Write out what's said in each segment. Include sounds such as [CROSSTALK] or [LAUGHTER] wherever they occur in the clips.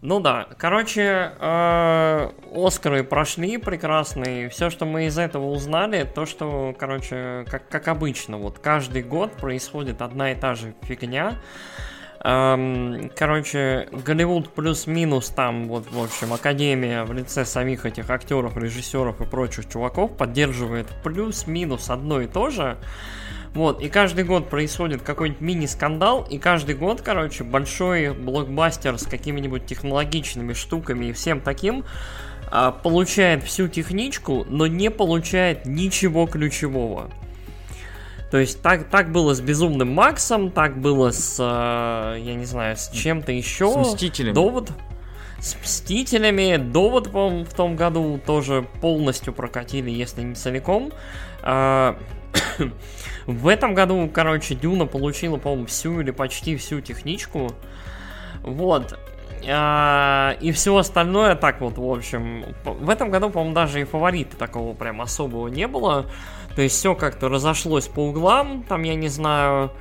Ну да, короче, э, Оскары прошли прекрасные. Все, что мы из этого узнали, то, что, короче, как, как обычно, вот каждый год происходит одна и та же фигня. Эм, короче, Голливуд плюс-минус там, вот, в общем, Академия в лице самих этих актеров, режиссеров и прочих чуваков поддерживает плюс-минус одно и то же. Вот, и каждый год происходит какой-нибудь мини-скандал, и каждый год, короче, большой блокбастер с какими-нибудь технологичными штуками и всем таким а, получает всю техничку, но не получает ничего ключевого. То есть так, так было с Безумным Максом, так было с, э, я не знаю, с чем-то еще. С Мстителями. Довод. С Мстителями. Довод, по-моему, в том году тоже полностью прокатили, если не целиком. В этом году, короче, Дюна получила, по-моему, всю или почти всю техничку. Вот. А, и все остальное так вот, в общем. В этом году, по-моему, даже и фаворита такого прям особого не было. То есть все как-то разошлось по углам. Там, я не знаю,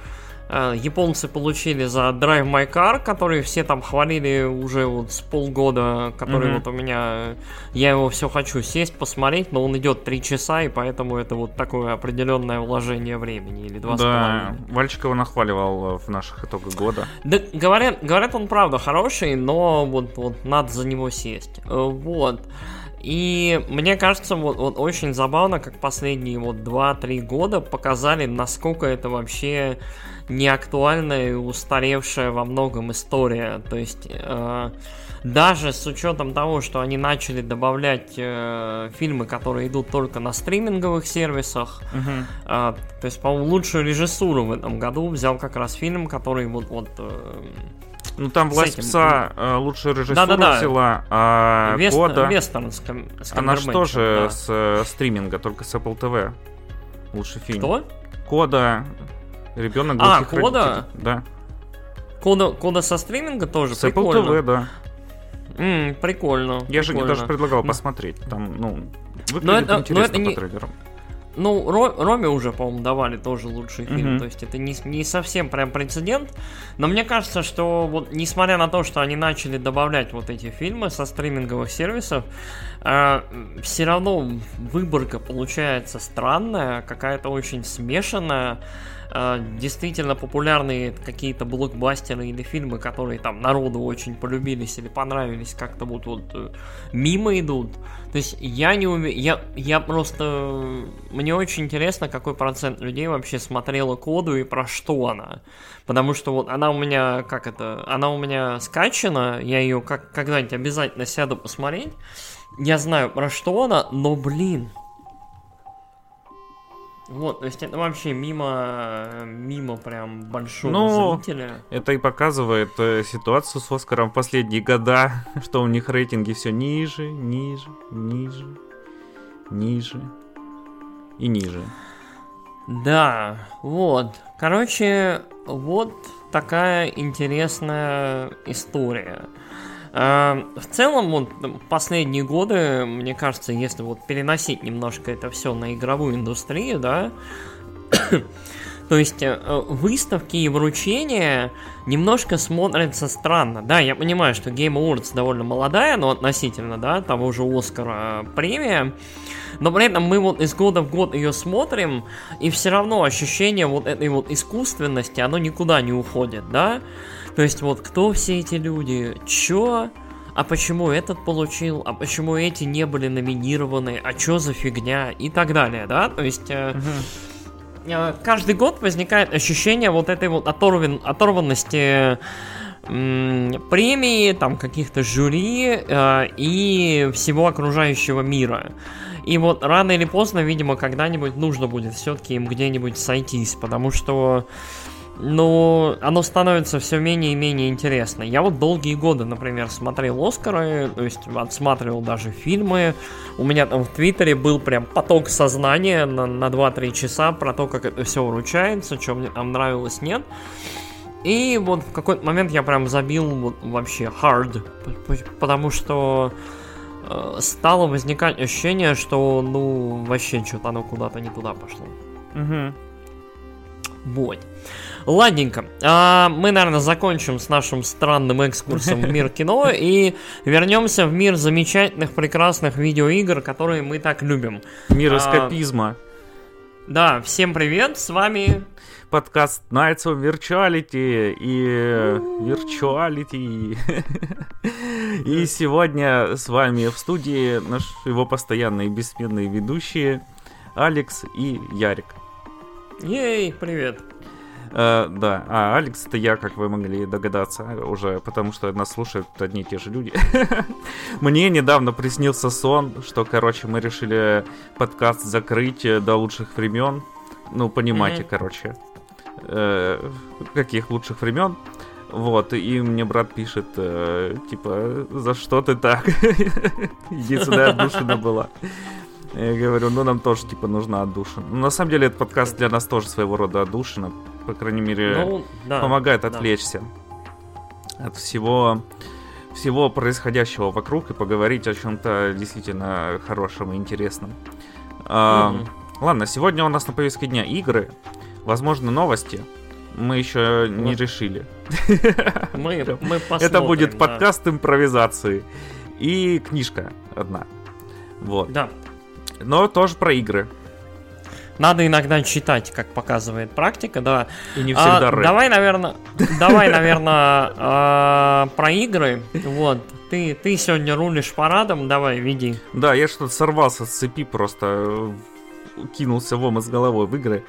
японцы получили за Drive My Car, который все там хвалили уже вот с полгода, который mm-hmm. вот у меня... Я его все хочу сесть, посмотреть, но он идет три часа, и поэтому это вот такое определенное вложение времени, или два Да, Вальчик его нахваливал в наших итогах года. Да, говорят, говорят, он правда хороший, но вот, вот надо за него сесть. Э, вот. И мне кажется, вот, вот очень забавно, как последние вот 2-3 года показали, насколько это вообще неактуальная и устаревшая во многом история. То есть э, даже с учетом того, что они начали добавлять э, фильмы, которые идут только на стриминговых сервисах, uh-huh. э, то есть, по-моему, лучшую режиссуру в этом году взял как раз фильм, который вот вот э, ну там власть пса э, лучшую режиссуру да, да, да. взяла, а Вест, Кода... Вестерн с, ком... с Она же тоже да. с э, стриминга, только с Apple TV. Лучший фильм. Кто? Кода. Ребенок А, Кода? Родителей. Да. Кода, кода со стриминга тоже с прикольно. Apple TV, да. М, прикольно. Я прикольно. же даже предлагал посмотреть. Там, ну, выглядит но это, интересно но это не... по трейлерам. Ну, Ро, Роме уже, по-моему, давали тоже лучший фильм. Mm-hmm. То есть это не, не совсем прям прецедент. Но мне кажется, что вот несмотря на то, что они начали добавлять вот эти фильмы со стриминговых сервисов, э, все равно выборка получается странная, какая-то очень смешанная. Э, действительно популярные какие-то блокбастеры или фильмы, которые там народу очень полюбились или понравились, как-то вот, вот э, мимо идут. То есть я не уверен, я, я просто... Мне очень интересно, какой процент людей вообще смотрела коду и про что она. Потому что вот она у меня, как это, она у меня скачана, я ее как, когда-нибудь обязательно сяду посмотреть. Я знаю, про что она, но, блин, вот, то есть это вообще мимо, мимо прям большого ну, зрителя. Это и показывает э, ситуацию с Оскаром в последние года, [LAUGHS] что у них рейтинги все ниже, ниже, ниже, ниже и ниже. Да, вот. Короче, вот такая интересная история. Эм, в целом, вот последние годы, мне кажется, если вот переносить немножко это все на игровую индустрию, да, [COUGHS] то есть э, выставки и вручения немножко смотрятся странно. Да, я понимаю, что Game Awards довольно молодая, но относительно, да, того же Оскара премия. Но при этом мы вот из года в год ее смотрим, и все равно ощущение вот этой вот искусственности, оно никуда не уходит, да. То есть вот кто все эти люди, чё, а почему этот получил, а почему эти не были номинированы, а чё за фигня? И так далее, да? То есть э, э, каждый год возникает ощущение вот этой вот оторван, оторванности премии, там каких-то жюри э, и всего окружающего мира. И вот рано или поздно, видимо, когда-нибудь нужно будет все-таки им где-нибудь сойтись, потому что но оно становится все менее и менее интересно. Я вот долгие годы, например, смотрел Оскары, то есть отсматривал даже фильмы. У меня там в Твиттере был прям поток сознания на, на 2-3 часа про то, как это все вручается, что мне там нравилось, нет. И вот в какой-то момент я прям забил вот вообще hard, потому что э, стало возникать ощущение, что ну вообще что-то оно куда-то не туда пошло. Угу. Вот. Ладненько. А, мы, наверное, закончим с нашим странным экскурсом в мир кино [LAUGHS] и вернемся в мир замечательных, прекрасных видеоигр, которые мы так любим. Мир а, эскапизма. Да, всем привет, с вами подкаст Nights of Virtuality и Virtuality. [LAUGHS] И сегодня с вами в студии наш его постоянные бессменные ведущие Алекс и Ярик. Ей, привет. Uh, да, а Алекс это я, как вы могли догадаться, уже потому что нас слушают одни и те же люди. [LAUGHS] Мне недавно приснился сон, что, короче, мы решили подкаст закрыть до лучших времен. Ну, понимаете, mm-hmm. короче, э, каких лучших времен. Вот, и мне брат пишет, э, типа, за что ты так? [LAUGHS] Единственная отдушина была. Я говорю, ну нам тоже, типа, нужна отдушина. Ну, на самом деле, этот подкаст для нас тоже своего рода отдушина. По крайней мере, ну, да, помогает да. отвлечься от всего, всего происходящего вокруг и поговорить о чем-то действительно хорошем и интересном. А, Ладно, сегодня у нас на повестке дня игры, возможно, новости. Мы еще не решили. Мы, [LAUGHS] мы посмотрим, Это будет да. подкаст импровизации. И книжка одна. Вот. Да но тоже про игры. Надо иногда читать, как показывает практика, да. И не всегда а, Давай, наверное, давай, [LAUGHS] наверное, а, про игры. Вот. Ты, ты сегодня рулишь парадом, давай, веди. Да, я что-то сорвался с цепи, просто кинулся в омут с головой в игры.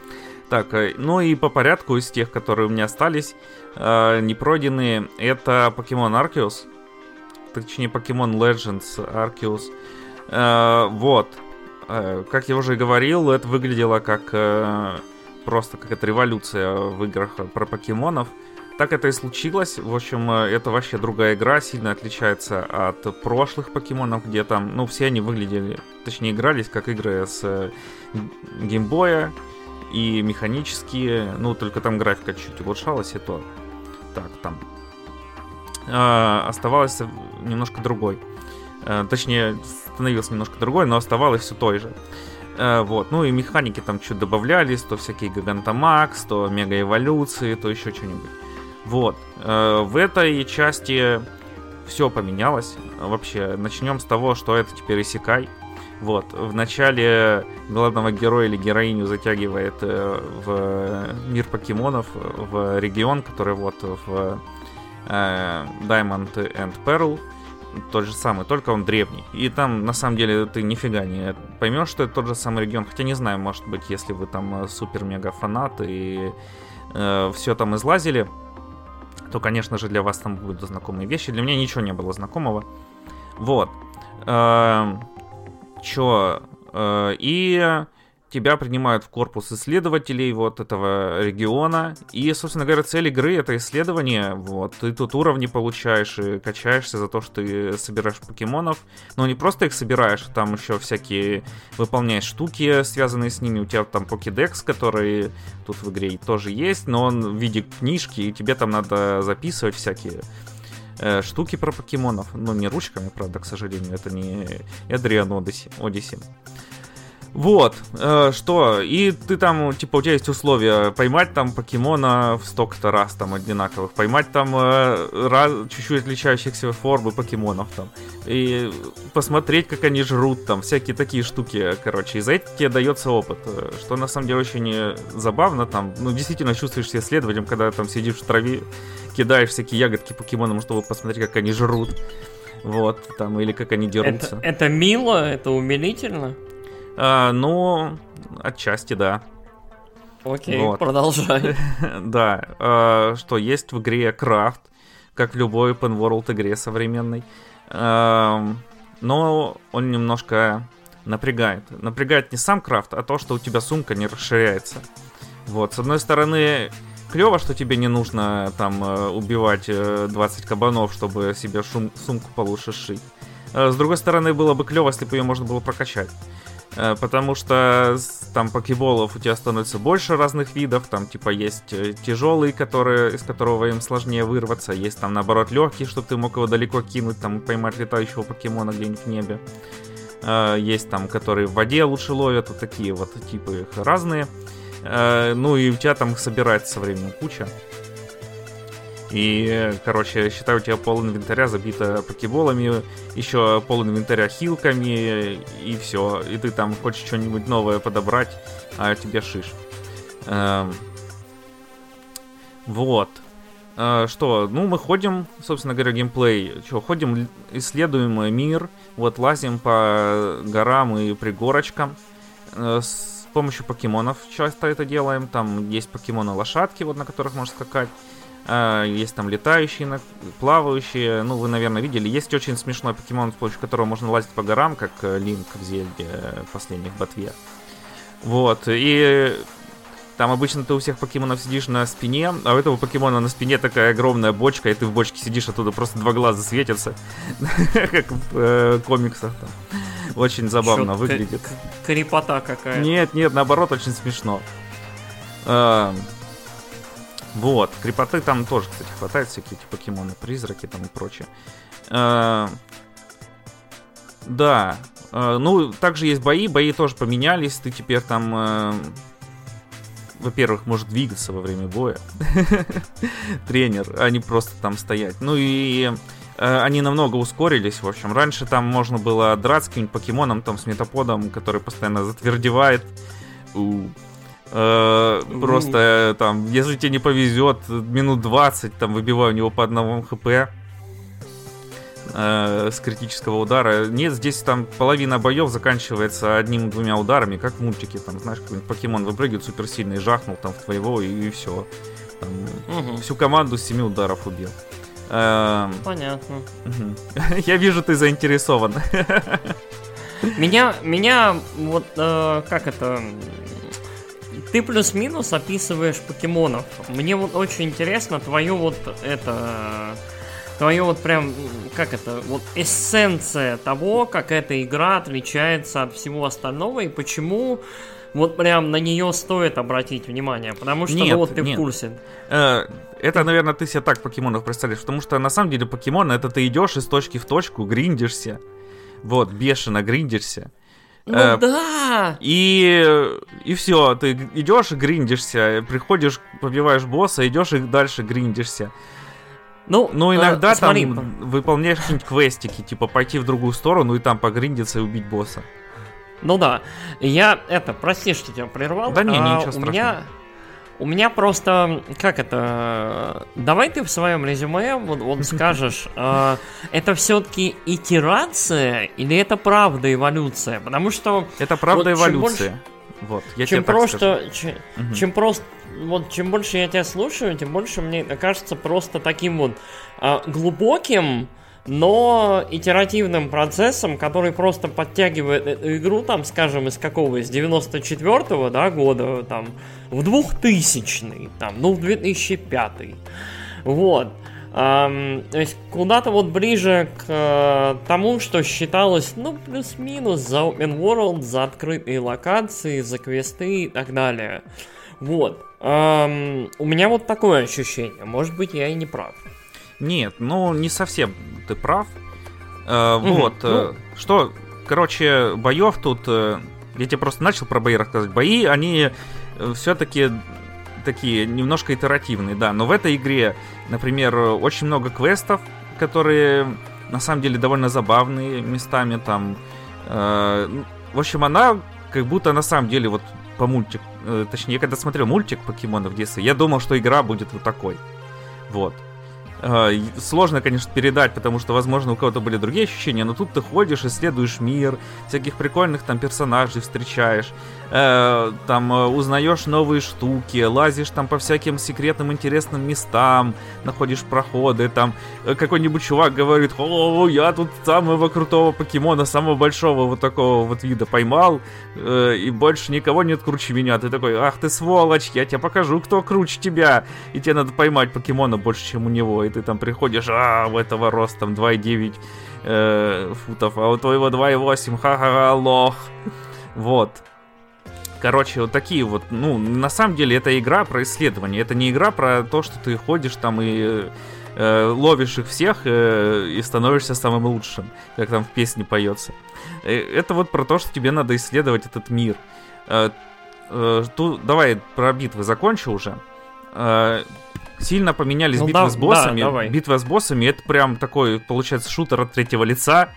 Так, э, ну и по порядку из тех, которые у меня остались, э, не пройденные, это Pokemon Arceus. Точнее, Pokemon Legends Arceus. Э, вот. Э, как я уже говорил, это выглядело как э, просто какая-то революция в играх про покемонов. Так это и случилось. В общем, э, это вообще другая игра, сильно отличается от прошлых покемонов, где там, ну, все они выглядели, точнее, игрались как игры с геймбоя и механические, ну, только там графика чуть улучшалась, и то так, там э, оставалось немножко другой. Э, точнее, становился немножко другой, но оставалось все той же. Э, вот. Ну и механики там чуть добавлялись, то всякие Гигантамакс, то Мега-эволюции, то еще что-нибудь. Вот. Э, в этой части все поменялось. Вообще, начнем с того, что это теперь Исекай. Вот. В начале главного героя или героиню затягивает в мир покемонов, в регион, который вот в Diamond and Pearl тот же самый, только он древний. И там, на самом деле, ты нифига не поймешь, что это тот же самый регион. Хотя не знаю, может быть, если вы там э, супер-мега фанат и э, все там излазили, то, конечно же, для вас там будут знакомые вещи. Для меня ничего не было знакомого. Вот. Э, чё? Э, и тебя принимают в корпус исследователей вот этого региона. И, собственно говоря, цель игры это исследование. Вот, ты тут уровни получаешь и качаешься за то, что ты собираешь покемонов. Но не просто их собираешь, там еще всякие выполняешь штуки, связанные с ними. У тебя там покедекс, который тут в игре тоже есть, но он в виде книжки, и тебе там надо записывать всякие э, штуки про покемонов. Ну, не ручками, правда, к сожалению, это не Эдриан Одиссе. Вот, э, что, и ты там, типа, у тебя есть условия поймать там покемона в столько-то раз там одинаковых, поймать там э, раз, чуть-чуть отличающихся формы покемонов там, и посмотреть, как они жрут там, всякие такие штуки, короче, и за это тебе дается опыт, э, что на самом деле очень забавно там, ну, действительно чувствуешь себя исследователем, когда там сидишь в траве, кидаешь всякие ягодки покемонам, чтобы посмотреть, как они жрут. Вот, там, или как они дерутся. Это, это мило, это умилительно. А, ну, отчасти, да. Окей, вот. продолжай. [LAUGHS] да, а, что есть в игре крафт, как в любой open world игре современной. А, но он немножко напрягает. Напрягает не сам крафт, а то, что у тебя сумка не расширяется. Вот, с одной стороны, клево, что тебе не нужно там э, убивать 20 э, кабанов, чтобы себе шум, сумку получше сшить. С другой стороны, было бы клево, если бы ее можно было прокачать. Э, потому что там покеболов у тебя становится больше разных видов, там типа есть э, тяжелый, который, из которого им сложнее вырваться, есть там наоборот легкий, чтобы ты мог его далеко кинуть, там поймать летающего покемона где-нибудь в небе. Э, есть там, которые в воде лучше ловят, вот такие вот типы их разные. Ну и у тебя там их собирается со временем куча. И, короче, считаю, у тебя пол инвентаря забито покеболами, еще пол инвентаря хилками, и все. И ты там хочешь что-нибудь новое подобрать, а тебе шиш. Эм... Вот. Э, что, ну, мы ходим, собственно говоря, геймплей. Что, ходим, исследуем мир, вот лазим по горам и пригорочкам. Э, с помощью покемонов часто это делаем. Там есть покемоны-лошадки, вот на которых можно скакать. А, есть там летающие, плавающие. Ну, вы, наверное, видели. Есть очень смешной покемон, с помощью которого можно лазить по горам, как э, Линк в Зельде э, последних ботве. Вот. И там обычно ты у всех покемонов сидишь на спине, а у этого покемона на спине такая огромная бочка, и ты в бочке сидишь, оттуда просто два глаза светятся. [LAUGHS] Как в э, комиксах там. Очень забавно выглядит. Крепота какая. Нет, нет, наоборот, очень смешно. Вот, крепоты там тоже, кстати, хватает всякие эти покемоны, призраки там и прочее. Э, да, э, ну, также есть бои, бои тоже поменялись, ты теперь там, э, во-первых, можешь двигаться во время боя, [LAUGHS] тренер, а не просто там стоять. Ну и они намного ускорились, в общем. Раньше там можно было драться каким-нибудь покемоном, там, с метаподом, который постоянно затвердевает. Э, просто там, если тебе не повезет, минут 20 там выбиваю у него по одному хп э, с критического удара. Нет, здесь там половина боев заканчивается одним-двумя ударами, как в мультике. Там, знаешь, какой-нибудь покемон выпрыгивает суперсильный, жахнул там в твоего и, и все. Там, угу. Всю команду с семи ударов убил. Эм... Понятно. [LAUGHS] Я вижу, ты заинтересован. [LAUGHS] Меня, меня, вот, э, как это, ты плюс-минус описываешь покемонов. Мне вот очень интересно твое вот это... Твое вот прям, как это, вот эссенция того, как эта игра отличается от всего остального и почему вот прям на нее стоит обратить внимание, потому что нет, ну, вот ты нет. в курсе. Э, это, наверное, ты себе так покемонов представляешь, потому что на самом деле покемон это ты идешь из точки в точку, гриндишься, вот, бешено гриндишься. Ну э, да! И, и все, ты идешь и гриндишься, приходишь, побиваешь босса, идешь и дальше гриндишься. Ну, ну иногда э, там выполняешь какие-нибудь квестики, типа пойти в другую сторону и там погриндиться и убить босса. Ну да, я это, прости, что тебя прервал. Да не, а, ничего страшного. У меня у меня просто, как это, давай ты в своем резюме вот, вот скажешь, э, это все-таки итерация или это правда эволюция? Потому что... Это правда вот, эволюция. Больше, вот, я чем тебе просто, чем, угу. чем просто, вот чем больше я тебя слушаю, тем больше мне кажется просто таким вот э, глубоким, но итеративным процессом, который просто подтягивает эту игру, там, скажем, из какого, из 94-го, да, года, там, в 2000 там, ну, в 2005 Вот. Um, то есть куда-то вот ближе к uh, тому, что считалось, ну, плюс-минус за open world, за открытые локации, за квесты и так далее. Вот. Um, у меня вот такое ощущение. Может быть, я и не прав. Нет, ну не совсем ты прав. Э, угу. Вот. Э, ну... Что, короче, боев тут. Э, я тебе просто начал про бои рассказывать. Бои, они э, все-таки такие немножко итеративные, да. Но в этой игре, например, очень много квестов, которые на самом деле довольно забавные местами там. Э, в общем, она как будто на самом деле вот по мультик, э, точнее, я когда смотрел мультик покемонов в детстве, я думал, что игра будет вот такой. Вот. А, сложно, конечно, передать, потому что, возможно, у кого-то были другие ощущения, но тут ты ходишь, исследуешь мир, всяких прикольных там персонажей встречаешь, э, там э, узнаешь новые штуки, лазишь там по всяким секретным интересным местам, находишь проходы, там э, какой-нибудь чувак говорит, о, я тут самого крутого покемона, самого большого вот такого вот вида поймал, э, и больше никого нет круче меня. Ты такой, ах ты сволочь, я тебе покажу, кто круче тебя, и тебе надо поймать покемона больше, чем у него, и ты там приходишь, а, у этого ростом 2,9 э, футов, а у твоего 2,8, ха-ха-ха, лох. Вот. Короче, вот такие вот, ну, на самом деле это игра про исследование, это не игра про то, что ты ходишь там и э, ловишь их всех э, и становишься самым лучшим, как там в песне поется. Э, это вот про то, что тебе надо исследовать этот мир. Э, э, тут давай про битвы закончу уже. Э, сильно поменялись Ну, битвы да- с боссами. да, давай. Битва с боссами это прям такой, получается, шутер от третьего лица.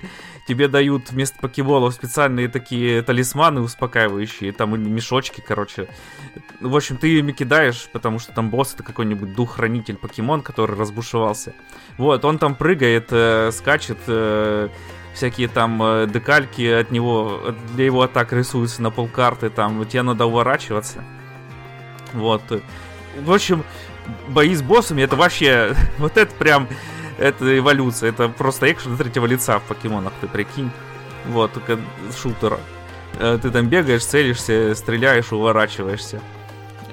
Тебе дают вместо покеболов специальные такие талисманы успокаивающие, там мешочки, короче. В общем, ты ими кидаешь, потому что там босс это какой-нибудь дух-хранитель покемон, который разбушевался. Вот, он там прыгает, э, скачет, э, всякие там э, декальки от него, для его атак рисуются на полкарты, там, тебе надо уворачиваться. Вот. В общем, бои с боссами это вообще, [LAUGHS] вот это прям, это эволюция, это просто экшен третьего лица в покемонах, ты прикинь. Вот, только шутера. Э, Ты там бегаешь, целишься, стреляешь, уворачиваешься.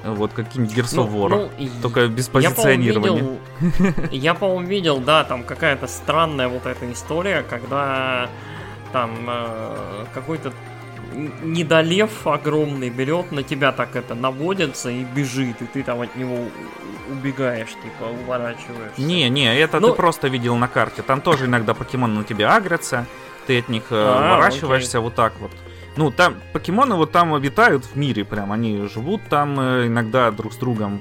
Вот, какие-нибудь War. ну, и- Только без Я, по-моему, позиционирования. видел, [LAUGHS] я, по-моему, видел, да, там какая-то странная вот эта история, когда там э, какой-то недолев огромный берет на тебя так это наводится и бежит, и ты там от него убегаешь, типа уворачиваешься. Не, не, это Ну- ты просто видел на карте. Там тоже иногда покемоны на тебя агрятся, ты от них э, А, уворачиваешься вот так вот. Ну, там покемоны вот там обитают в мире прям, они живут там э, иногда друг с другом.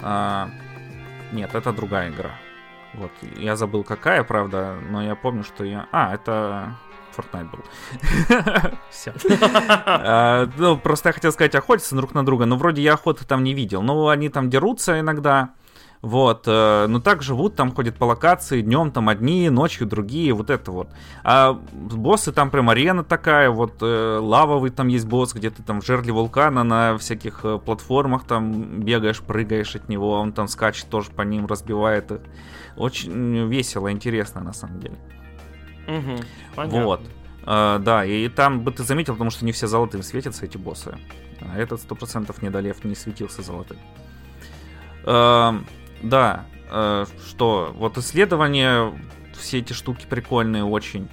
А, нет, это другая игра. Вот, я забыл какая, правда, но я помню, что я... А, это Fortnite был. [LAUGHS] Все. Ну, просто я хотел сказать, охотятся друг на друга, но вроде я охоты там не видел. Ну, они там дерутся иногда, вот, э, но так живут, там ходят по локации, днем там одни, ночью другие, вот это вот. А боссы там прям арена такая, вот э, лавовый там есть босс, где ты там в жерле вулкана на всяких э, платформах там бегаешь, прыгаешь от него, он там скачет тоже по ним, разбивает их. Очень весело, интересно на самом деле. Мгм, понятно. Вот. А, да, и там бы ты заметил, потому что не все золотым светятся, эти боссы. А этот сто процентов недолев не светился золотым. Ам, да, э, что, вот исследования, все эти штуки прикольные очень.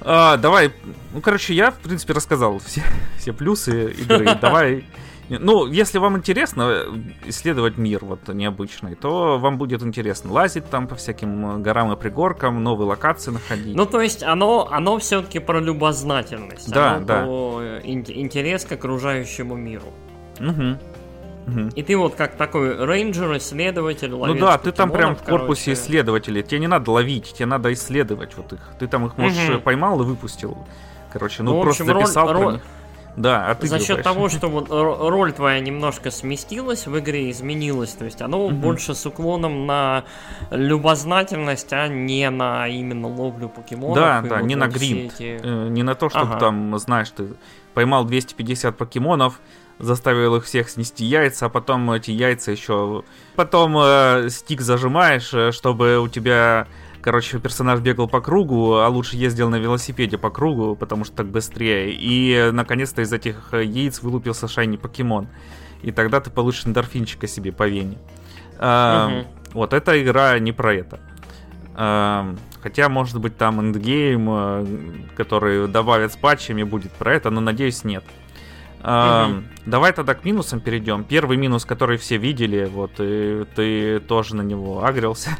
А, давай, ну, короче, я, в принципе, рассказал все, [LAUGHS] все плюсы игры. Давай, ну, если вам интересно э, исследовать мир вот необычный, то вам будет интересно лазить там по всяким горам и пригоркам, новые локации находить. Ну, то есть оно, оно все-таки про любознательность. Да, оно да. про э, ин- интерес к окружающему миру. Мгм. И ты вот как такой рейнджер, исследователь, Ну ловец да, ты там прям в корпусе короче. исследователей. Тебе не надо ловить, тебе надо исследовать вот их. Ты там их, может, Мгм. поймал и выпустил. Короче, ну, Ну, просто общем, роль- записал про роль- них. Да, а ты За счет того, что вот роль твоя немножко сместилась в игре, изменилась, то есть оно Мгм. больше с уклоном на любознательность, а не на именно ловлю покемонов. Да, да, вот не на гринд. эти- Э, Не на то, чтобы Ага. там, знаешь, ты поймал 250 покемонов, заставил их всех снести яйца, а потом эти яйца еще... Потом э, стик зажимаешь, э, чтобы у тебя, короче, персонаж бегал по кругу, а лучше ездил на велосипеде по кругу, потому что так быстрее. И, наконец-то, из этих э, яиц вылупился шайни покемон. И тогда ты получишь эндорфинчика себе по вене. А. Вот эта игра не про это. Эм, Хотя, может быть, там эндгейм, э, который добавят с патчами, будет про это, но надеюсь, нет. Эм, Давай тогда к минусам перейдем. Первый минус, который все видели, вот и ты тоже на него агрился,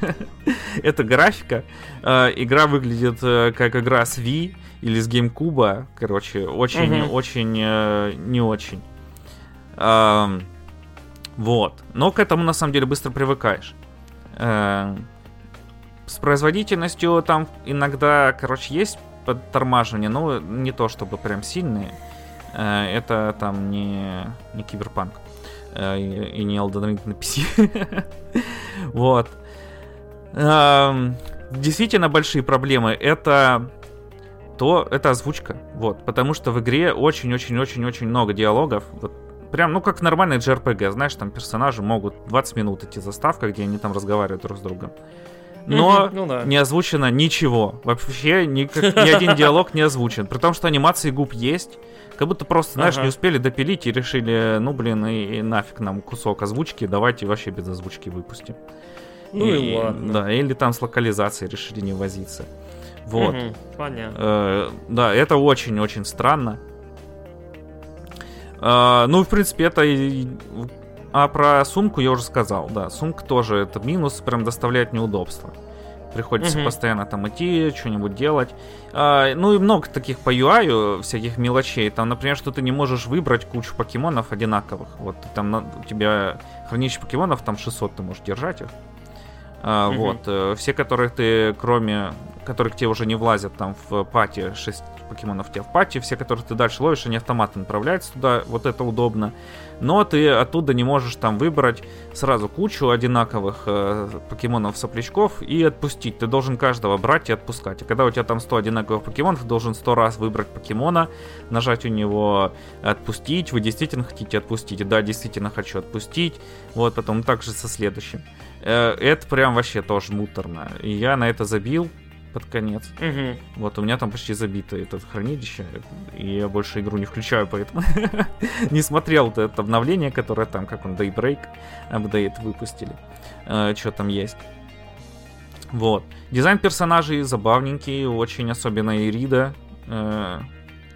[LAUGHS] это графика. Э, Игра выглядит э, как игра с Wii или с GameCube. Короче, очень, очень э, не очень. Вот. Но к этому на самом деле быстро привыкаешь. Эм, С производительностью там иногда, короче, есть подтормаживание, но не то чтобы прям сильные. Э, Это там не, не киберпанк. Э, И, и не Elden Ring на PC. [LAUGHS] Вот. Эм, Действительно большие проблемы. Это то это озвучка. Вот. Потому что в игре очень-очень-очень-очень много диалогов. Вот прям, ну, как нормальный JRPG. Знаешь, там персонажи могут 20 минут идти заставка, где они там разговаривают друг с другом. Но ну да. не озвучено ничего. Вообще никак- ни один [LAUGHS] диалог не озвучен. При том, что анимации губ есть. Как будто просто, знаешь, Ага. не успели допилить и решили, ну, блин, и, и нафиг нам кусок озвучки, давайте вообще без озвучки выпустим. Ну и, ладно. Да, или там с локализацией решили не возиться. Вот. Мгм, понятно. Э, да, это очень-очень странно. Э, ну, в принципе, это и... А про сумку я уже сказал, да. Сумка тоже это минус, прям доставляет неудобства. Приходится угу. постоянно там идти, что-нибудь делать. А, ну и много таких по UI всяких мелочей. Там, например, что ты не можешь выбрать кучу покемонов одинаковых. Вот там у тебя хранилище покемонов, там 600 ты можешь держать их. А, угу. Вот. Э, все, которые ты, кроме которые к тебе уже не влазят там в пати, 6 покемонов тебя в пати, все, которые ты дальше ловишь, они автоматом направляются туда, вот это удобно. Но ты оттуда не можешь там выбрать сразу кучу одинаковых э, покемонов-соплячков и отпустить. Ты должен каждого брать и отпускать. А когда у тебя там 100 одинаковых покемонов, ты должен 100 раз выбрать покемона, нажать у него отпустить. Вы действительно хотите отпустить? Да, действительно хочу отпустить. Вот, потом также со следующим. Э, это прям вообще тоже муторно. И я на это забил, под конец. Угу. Вот у меня там почти забито это хранилище, и я больше игру не включаю, поэтому [LAUGHS] не смотрел это обновление, которое там, как он, Daybreak апдейт выпустили, э, что там есть. Вот. Дизайн персонажей забавненький, очень, особенно Ирида. Э,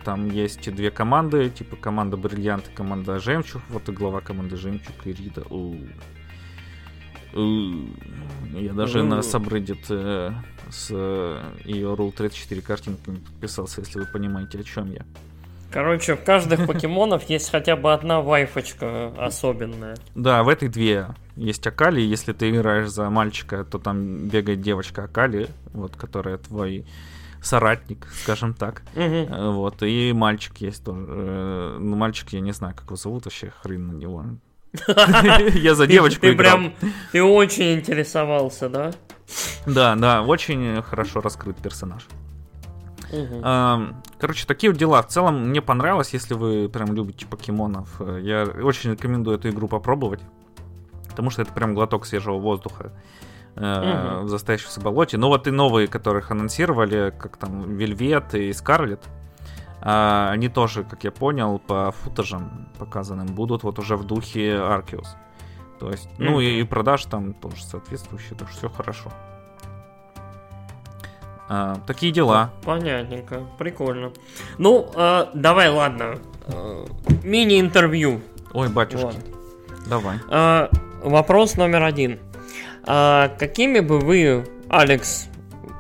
там есть две команды, типа команда Бриллиант и команда Жемчуг. Вот и глава команды Жемчуг, Ирида. У. Я даже на Subreddit э, с э, ее Rule 34 картинками подписался, если вы понимаете, о чем я. Короче, в каждых покемонов есть хотя бы одна вайфочка особенная. Да, в этой две есть Акали. Если ты играешь за мальчика, то там бегает девочка Акали, вот, которая твой соратник, скажем так. Угу. Вот, и мальчик есть тоже. Э, ну, мальчик, я не знаю, как его зовут вообще, хрен на него. [LAUGHS] Я за девочку Ты прям, ты очень интересовался, да? Да, да, очень хорошо раскрыт персонаж. Короче, такие вот дела. В целом, мне понравилось, если вы прям любите покемонов. Я очень рекомендую эту игру попробовать. Потому что это прям глоток свежего воздуха uh в застоявшемся болоте. Но вот и новые, которых анонсировали, как там Вельвет и Скарлет, а, они тоже, как я понял, по футажам показанным будут вот уже в духе Аркиус. То есть, mm-hmm. ну и, и продаж там тоже соответствующие, так что все хорошо. А, такие дела. Понятненько, прикольно. Ну, а, давай, ладно. А, мини-интервью. Ой, батюшки. Вот. Давай. А, вопрос номер один. А, какими бы вы, Алекс,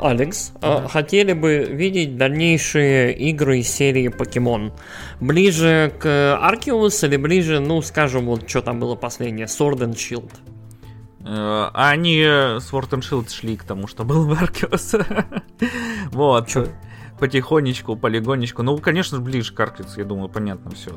Алекс, mm-hmm. хотели бы видеть дальнейшие игры из серии Покемон? Ближе к Аркиус или ближе, ну, скажем, вот что там было последнее, Sword and Shield? А они Sword and Shield шли к тому, что был в Аркиус. [LAUGHS] вот. Чё? Потихонечку, полигонечку. Ну, конечно, ближе к я думаю, понятно все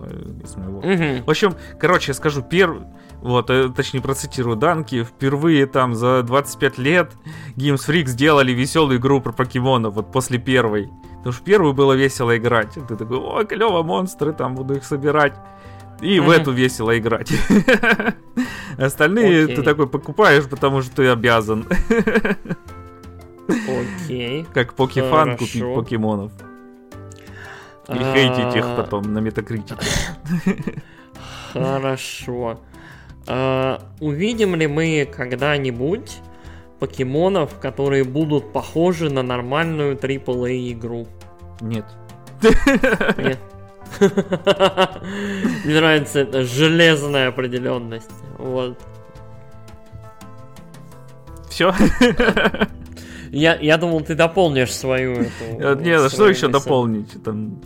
из моего. Угу. В общем, короче, я скажу, первый, вот, э, точнее, процитирую Данки, впервые там за 25 лет Games Freak сделали веселую игру про покемонов, вот после первой. Потому что первую было весело играть. Ты такой, ой, клево, монстры, там буду их собирать. И mm в эту весело играть. [LAUGHS] Остальные okay. ты такой покупаешь, потому что ты обязан. [LAUGHS] Окей. Как покефан купить покемонов. И хейтить их потом на метакритике. Хорошо. А, увидим ли мы когда-нибудь покемонов, которые будут похожи на нормальную AAA игру? Нет. Нет. Мне нравится эта железная определенность. Вот. Все. Я, я думал, ты дополнишь свою эту... Э, нет, что еще дополнить? Там...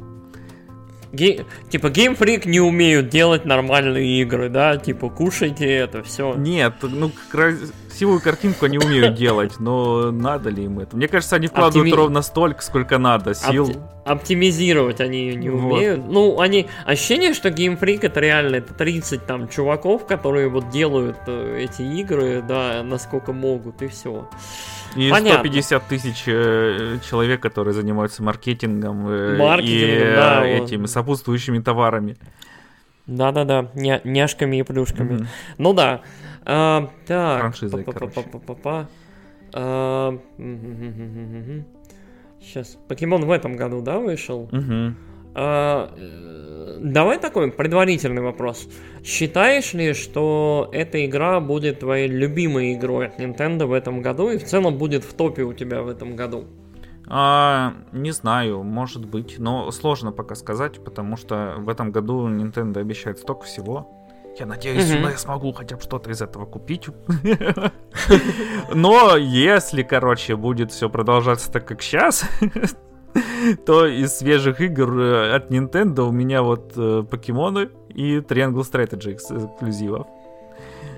Ге... Типа Game Freak не умеют делать нормальные игры, да? Типа кушайте это все. Нет, ну красивую картинку они умеют [LAUGHS] делать, но надо ли им это? Мне кажется, они вкладывают Оптими... ровно столько, сколько надо сил. Опти... Оптимизировать они ее не умеют. Вот. Ну, они... Ощущение, что Game Freak это реально это 30 там чуваков, которые вот делают э, эти игры, да, насколько могут, и все. И Понятно. 150 тысяч э, человек, которые занимаются маркетингом, э, маркетингом и да, этими вот. сопутствующими товарами. Да-да-да, Ня- няшками и плюшками. Mm-hmm. Ну да. А, так. Франшизой, Сейчас. Покемон в этом году, да, вышел? Угу. А, давай такой предварительный вопрос. Считаешь ли, что эта игра будет твоей любимой игрой от Nintendo в этом году и в целом будет в топе у тебя в этом году? А, не знаю, может быть, но сложно пока сказать, потому что в этом году Nintendo обещает столько всего. Я надеюсь, mm я смогу хотя бы что-то из этого купить. [LAUGHS] Но если, короче, будет все продолжаться так, как сейчас, [LAUGHS] [LAUGHS] то из свежих игр э, от Nintendo у меня вот э, покемоны и Triangle Strategy эксклюзивов.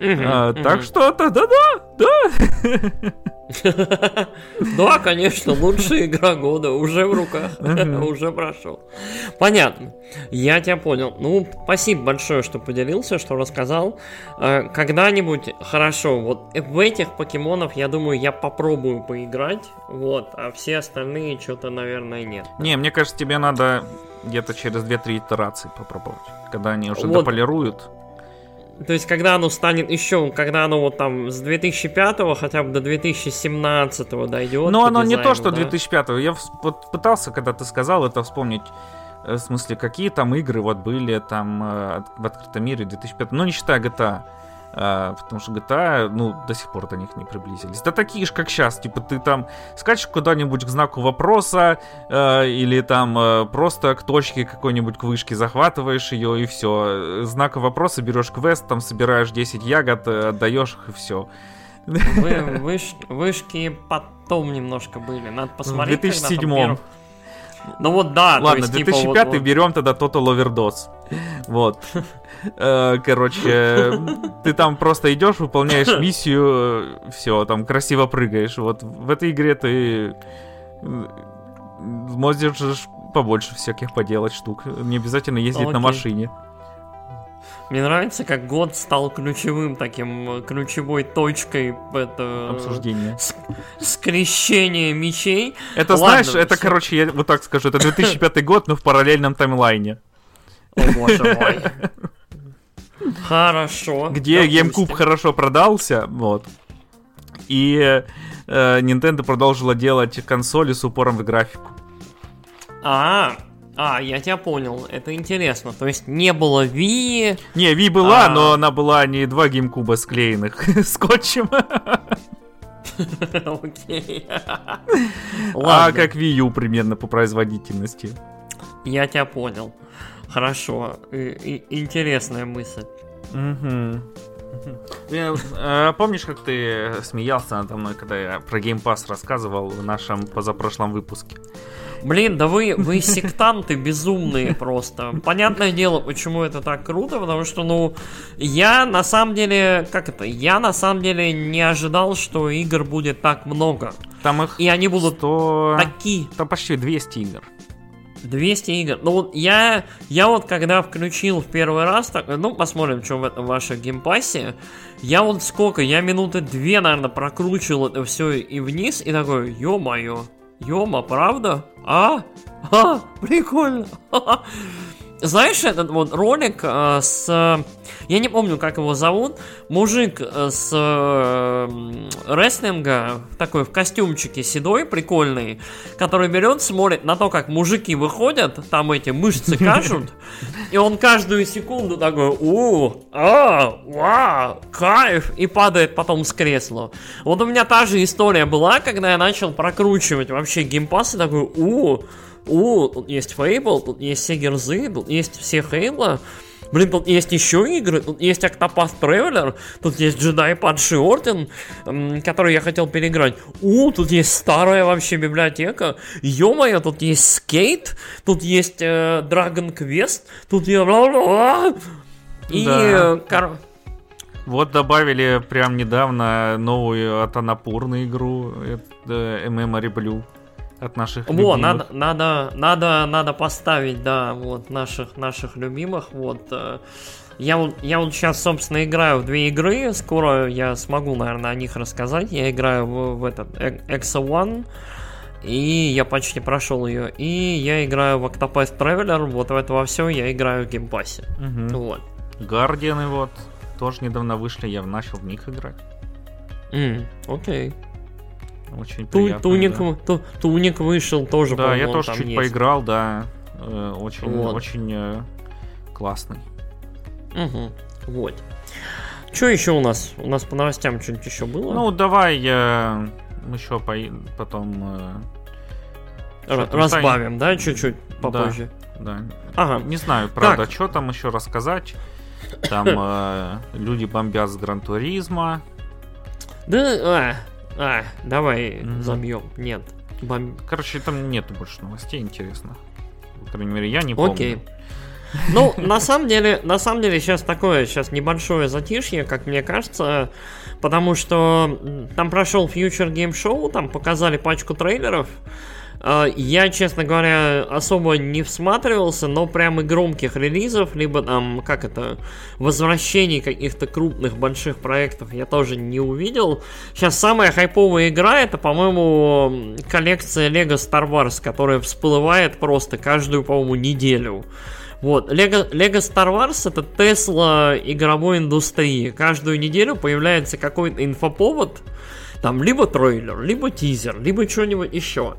А, так что да-да-да, да. [LAUGHS] Да, конечно, лучшая игра года уже в руках, [LAUGHS] уже прошел. Понятно, я тебя понял. Ну, спасибо большое, что поделился, что рассказал. А, когда-нибудь хорошо, вот в этих покемонов, я думаю, я попробую поиграть, вот, а все остальные что-то, наверное, нет. Не, мне кажется, тебе надо где-то через 2-3 итерации попробовать, когда они уже дополируют. То есть, когда оно станет еще, когда оно вот там с 2005 хотя бы до 2017 дойдет. Ну, оно дизайну, не то, что да? 2005. Я вот пытался, когда ты сказал это, вспомнить. Э, в смысле, какие там игры вот были там э, в открытом мире 2005. Ну, не считая GTA. А, потому что GTA, ну, до сих пор до них не приблизились. Да такие же, как сейчас. Типа, ты там скачешь куда-нибудь к знаку вопроса, э, или там э, просто к точке какой-нибудь, к вышке захватываешь ее, и все. Знак вопроса берешь квест, там собираешь 10 ягод, э, отдаешь их, и все. Вы, выш, вышки потом немножко были. Надо посмотреть. В 2007 ну вот да. Ладно, есть, 2005 типа, вот, берем тогда Total Overdose. Вот. Э, короче, ты там просто идешь, выполняешь [LAUGHS] миссию, все, там красиво прыгаешь. Вот в этой игре ты можешь побольше всяких поделать штук. Не обязательно ездить на машине. Мне нравится, как год стал ключевым таким, ключевой точкой это... Обсуждения. Скрещение мечей. Это, Ладно, знаешь, это, короче, я вот так скажу, это 2005 год, но в параллельном таймлайне. О боже мой. Хорошо. Где GameCube хорошо продался, вот. И э, Nintendo продолжила делать консоли с упором в графику. А, а, я тебя понял. Это интересно. То есть не было Wii. Не, Wii была, а... но она была не два геймкуба склеенных [LAUGHS] скотчем. [LAUGHS] Окей. А как Wii U примерно по производительности. Я тебя понял. Хорошо. интересная мысль. Угу. [LAUGHS] Э, помнишь, как ты смеялся надо мной, когда я про Game Pass рассказывал в нашем позапрошлом выпуске? Блин, да вы, вы сектанты безумные просто. Понятное дело, почему это так круто, потому что, ну, я на самом деле, как это, я на самом деле не ожидал, что игр будет так много. Там их И они будут 100... такие. Там почти 200 игр. 200 игр. Ну вот я, я вот когда включил в первый раз, так, ну посмотрим, что в этом вашем Game Pass е. Я вот сколько, я минуты две, наверное, прокручивал это все и вниз, и такой, ё-моё, Ёма, правда? А? А, прикольно. [LAUGHS] Знаешь, этот вот ролик э, с... Я не помню, как его зовут. Мужик э, с э, рестлинга, такой в костюмчике седой, прикольный, который берет, смотрит на то, как мужики выходят, там эти мышцы [LAUGHS] кажут, и он каждую секунду такой, у, а, ва, кайф, и падает потом с кресла. Вот у меня та же история была, когда я начал прокручивать вообще Game Pass, и такой, у, у, тут есть Fable, тут есть все Gears ы, тут есть все Halo. Блин, тут есть еще игры, тут есть Octopath Traveler, тут есть Jedi Падший Орден, который я хотел переиграть. У, тут есть старая вообще библиотека. Ё-моё, тут есть Скейт, тут есть э, Dragon Quest, тут я... И... Да. Э, кор... Вот добавили прям недавно новую от Анапурны игру, это Memory Blue от наших Во, любимых. надо, надо, надо, надо поставить, да, вот наших, наших любимых, вот. Э, я вот, я вот сейчас, собственно, играю в две игры, скоро я смогу, наверное, о них рассказать. Я играю в, в этот ExoOne, и я почти прошел ее. И я играю в Octopath Traveler, вот в это во все я играю в Game Pass е. Угу. Вот. Гардианы вот тоже недавно вышли, я начал в них играть. Mm, окей. Okay. Очень Ту, приятно. Туник, да. ту, туник вышел тоже. Да, я тоже чуть есть. поиграл, да. Э, очень, вот. очень э, классный. Угу. Вот. Что еще у нас? У нас по новостям что-нибудь еще было? Ну, давай я еще по... потом... Э, разбавим, да, чуть-чуть попозже? Да, да. Ага. Не знаю, правда, так. что там еще рассказать. Там [COUGHS] э, люди бомбят с Гран-туризма. Да, а, а, давай mm-hmm. замьем. Нет. Бом... Короче, там нету больше новостей интересных. По крайней мере, я не помню. Окей. Ну, на самом деле, на самом деле сейчас такое, сейчас небольшое затишье, как мне кажется, потому что там прошел Future Game Show, там показали пачку трейлеров, я, честно говоря, особо не всматривался, но прям и громких релизов, либо там, как это, возвращений каких-то крупных больших проектов я тоже не увидел. Сейчас самая хайповая игра это, по-моему, коллекция Lego Star Wars, которая всплывает просто каждую, по-моему, неделю. Вот, Lego, Lego Star Wars это Тесла игровой индустрии. Каждую неделю появляется какой-то инфоповод, там либо трейлер, либо тизер, либо что-нибудь еще.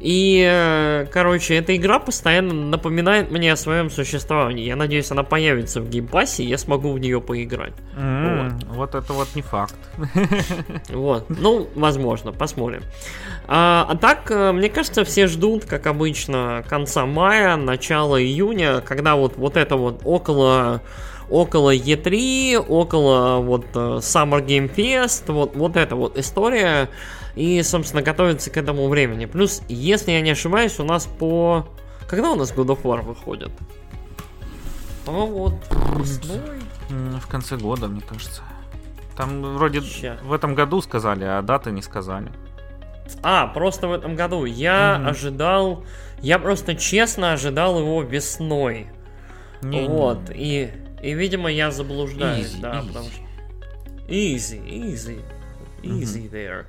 И, э, короче, эта игра постоянно напоминает мне о своем существовании. Я надеюсь, она появится в Game Pass е, и я смогу в нее поиграть. Мм, вот. вот это вот не факт. [LAUGHS] [LAUGHS] Вот, ну, возможно, посмотрим. А, а так, э, мне кажется, все ждут, как обычно, конца мая, начала июня, когда вот, вот это вот около около E3, около вот э, Summer Game Fest, вот, вот эта вот история, и, собственно, готовится к этому времени. Плюс, если я не ошибаюсь, у нас по... Когда у нас God of War выходит? Ну вот, весной? В конце года, мне кажется. Там вроде Ща. в этом году сказали, а даты не сказали. А, просто в этом году. Я mm-hmm. ожидал... Я просто честно ожидал его весной. Не, вот, не. и и, видимо, я заблуждаюсь, easy, да, easy. потому что... Easy, easy, easy mm-hmm. there.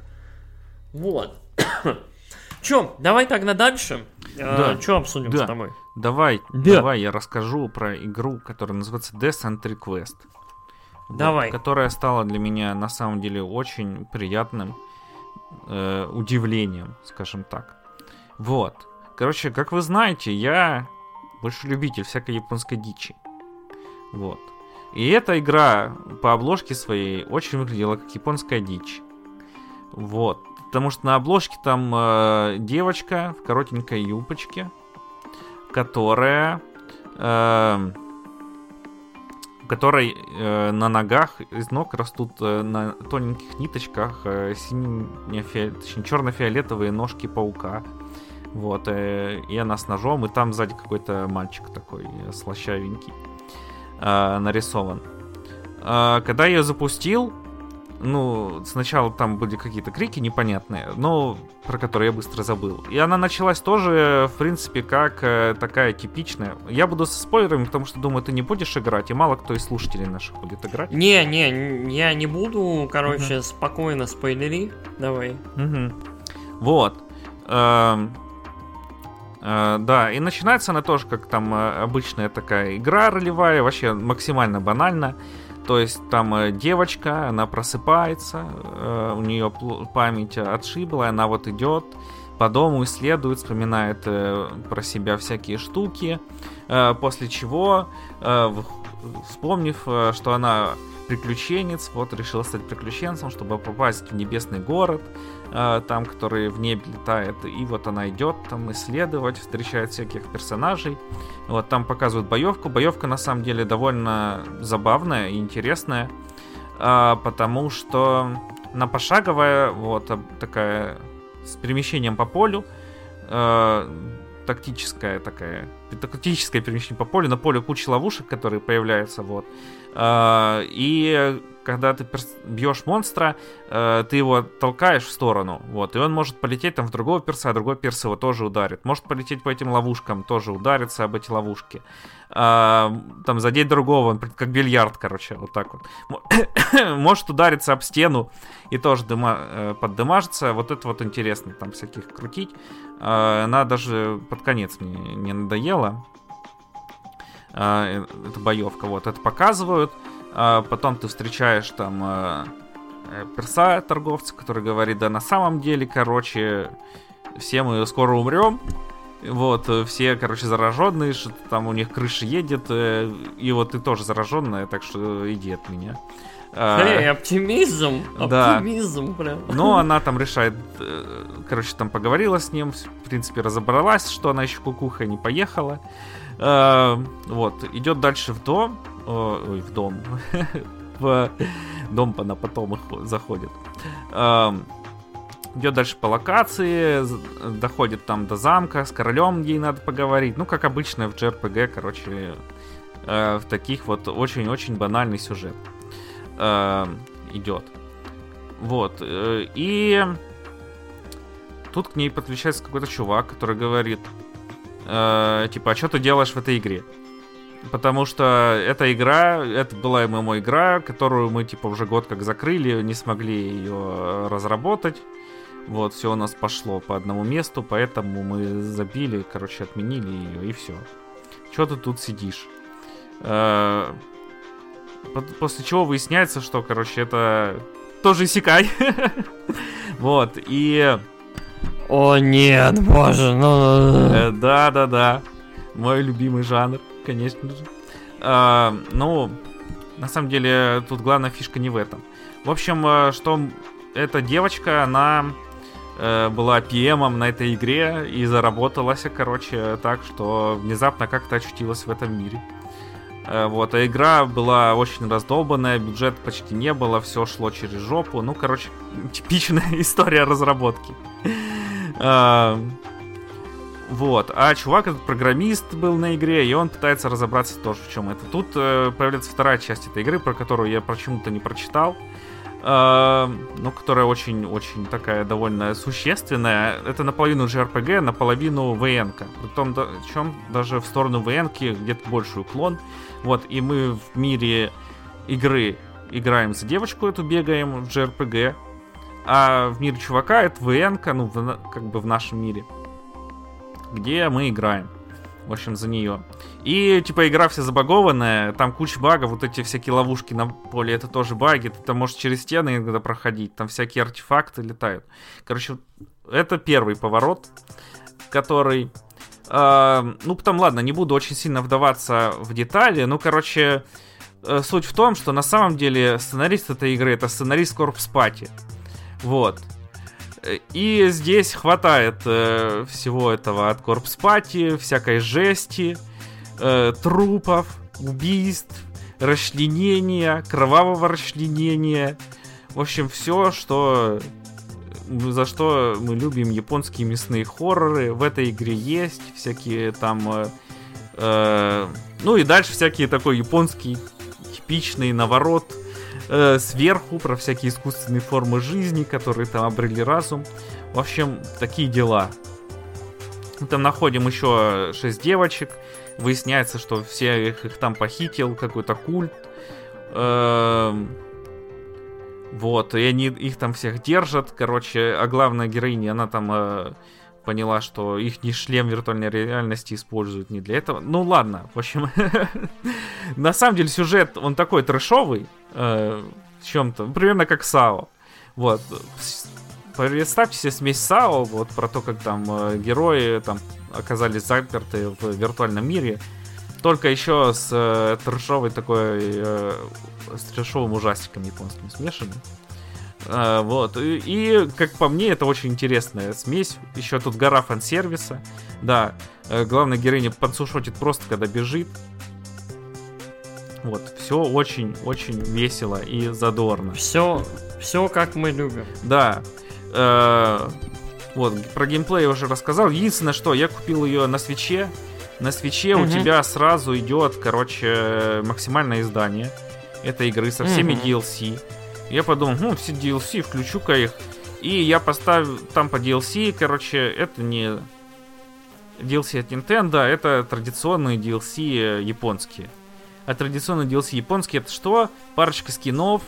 Вот. [COUGHS] Чё, давай тогда дальше. А, да. А, чё обсудим да. с тобой? Давай, да. давай я расскажу про игру, которая называется Descent Request. Давай. Вот, которая стала для меня на самом деле очень приятным э, удивлением, скажем так. Вот. Короче, как вы знаете, я больше любитель всякой японской дичи. Вот. И эта игра по обложке своей очень выглядела как японская дичь. Вот. Потому что на обложке там э, девочка в коротенькой юбочке, которая... Э, которой э, на ногах из ног растут э, на тоненьких ниточках э, черно-фиолетовые ножки паука. Вот, э, и она с ножом, и там сзади какой-то мальчик такой э, слащавенький э, нарисован. Э, когда я запустил, ну, сначала там были какие-то крики непонятные, но про которые я быстро забыл. И она началась тоже, в принципе, как э, такая типичная. Я буду со спойлерами, потому что думаю, ты не будешь играть, и мало кто из слушателей наших будет играть. Не, не, я не буду, короче, uh-huh. спокойно спойлери. Давай. Uh-huh. Вот. Эм, да, и начинается она тоже как там uh, обычная такая игра ролевая, вообще максимально банально. То есть там uh, девочка, она просыпается, у нее память отшибла, она вот идет по дому, исследует, вспоминает про себя всякие штуки, после чего, вспомнив, что она приключенец, вот решила стать приключенцем, чтобы попасть в небесный город, э, там, который в небе летает, и вот она идет там исследовать, встречает всяких персонажей, вот там показывают боевку, боевка на самом деле довольно забавная и интересная, э, потому что на пошаговая, вот такая с перемещением по полю, э, тактическая такая, тактическое перемещение по полю, на поле куча ловушек, которые появляются, вот. И когда ты бьешь монстра, э, ты его толкаешь в сторону, вот, и он может полететь там в другого перса, а другой перс его тоже ударит. Может полететь по этим ловушкам, тоже удариться об эти ловушки. А, там задеть другого, он как бильярд, короче, вот так вот. [COUGHS] может удариться об стену и тоже дыма, э, поддымажиться. Вот это вот интересно, там всяких крутить. А, она даже под конец мне не надоела. А, это боевка, вот, это показывают. А потом ты встречаешь там э, э, перса торговца, который говорит, да на самом деле, короче, все мы скоро умрем. Вот, э, все, короче, зараженные, что там у них крыша едет, и вот ты тоже зараженная, так что иди от меня. Эй, оптимизм! Да. Оптимизм, прям. Но она там решает, короче, там поговорила с ним, в принципе, разобралась, что она еще кукуха не поехала. Э, Вот, идет дальше в дом, о, ой, в дом, [LAUGHS] в дом она потом заходит. Эм, Идет дальше по локации, доходит там до замка, с королем ей надо поговорить. Ну, как обычно в JRPG, короче, э, в таких вот очень-очень банальный сюжет э, идет. Вот. э, И тут к ней подключается какой-то чувак, который говорит, э, типа, а что ты делаешь в этой игре? Потому что эта игра, это была ММО-игра, которую мы, типа, уже год как закрыли, не смогли ее разработать. Вот, все у нас пошло по одному месту, поэтому мы забили, короче, отменили ее, и все. Че ты тут сидишь? Э, по- После чего выясняется, что, короче, это тоже Исекай. [LAUGHS] Вот, и... О нет, боже, ну... э, Да-да-да, мой любимый жанр, конечно же. А, Ну, на самом деле, тут главная фишка не в этом. В общем, э, что эта девочка, она э, была PM на этой игре и заработалась, короче, так, что внезапно как-то очутилась в этом мире. Э, Вот, а игра была очень раздолбанная, бюджет почти не было, все шло через жопу. Ну, короче, [LAUGHS] типичная [LAUGHS] история разработки. А, Вот, а чувак этот программист был на игре, и он пытается разобраться тоже в чем это. Тут э, появляется вторая часть этой игры, про которую я почему-то не прочитал. э, ну, которая очень-очень такая довольно существенная. Это наполовину JRPG, наполовину vn -ка. При том, да, чем даже в сторону vn где-то больший уклон. Вот, и мы в мире игры играем за девочку эту, бегаем в JRPG. А в мире чувака это vn ну, в как бы в нашем мире. Где мы играем. В общем, за нее. И, типа, игра вся забагованная, там куча багов, вот эти всякие ловушки на поле, это тоже баги, ты там можешь через стены иногда проходить, там всякие артефакты летают. Короче, это первый поворот, который... э, ну, потом, ладно, не буду очень сильно вдаваться в детали, ну, короче, э, суть в том, что на самом деле сценарист этой игры это сценарист Corpse Party. Вот. И здесь хватает э, всего этого от Corpse Party, всякой жести, э, трупов, убийств, расчленения, кровавого расчленения. В общем, все, что за что мы любим японские мясные хорроры, в этой игре есть всякие там, э, э, ну и дальше всякие такой японский типичный наворот э, сверху про всякие искусственные формы жизни, которые там обрели разум. В общем, такие дела. Там находим еще шесть девочек. Выясняется, что все их, их там похитил какой-то культ. Эм, Вот, и они их там всех держат, короче, а главная героиня, она там э, поняла, что их не шлем виртуальной реальности используют не для этого. Ну ладно, в общем, [LAUGHS] на самом деле сюжет, он такой трэшовый, э, в чем-то, примерно как САО. Вот, представьте себе смесь САО, вот про то, как там э, герои там оказались заперты в виртуальном мире, только еще с э, трэшовой такой, э, с трэшовым ужастиком японским смешанным. А, вот. И, и, как по мне, это очень интересная смесь. Еще тут гора фан-сервиса. Да, э, главная героиня подсушотит просто, когда бежит. Вот, все очень-очень весело и задорно. Все, все как мы любим. Да. э, вот, про геймплей я уже рассказал. Единственное, что я купил ее на свече. На свече у Мгм. тебя сразу идет, короче, максимальное издание этой игры со всеми Мгм. DLC. Я подумал, ну, все DLC, включу-ка их. И я поставил там по DLC, короче, это не DLC от Nintendo, это традиционные DLC японские. А традиционные DLC японские это что? Парочка скинов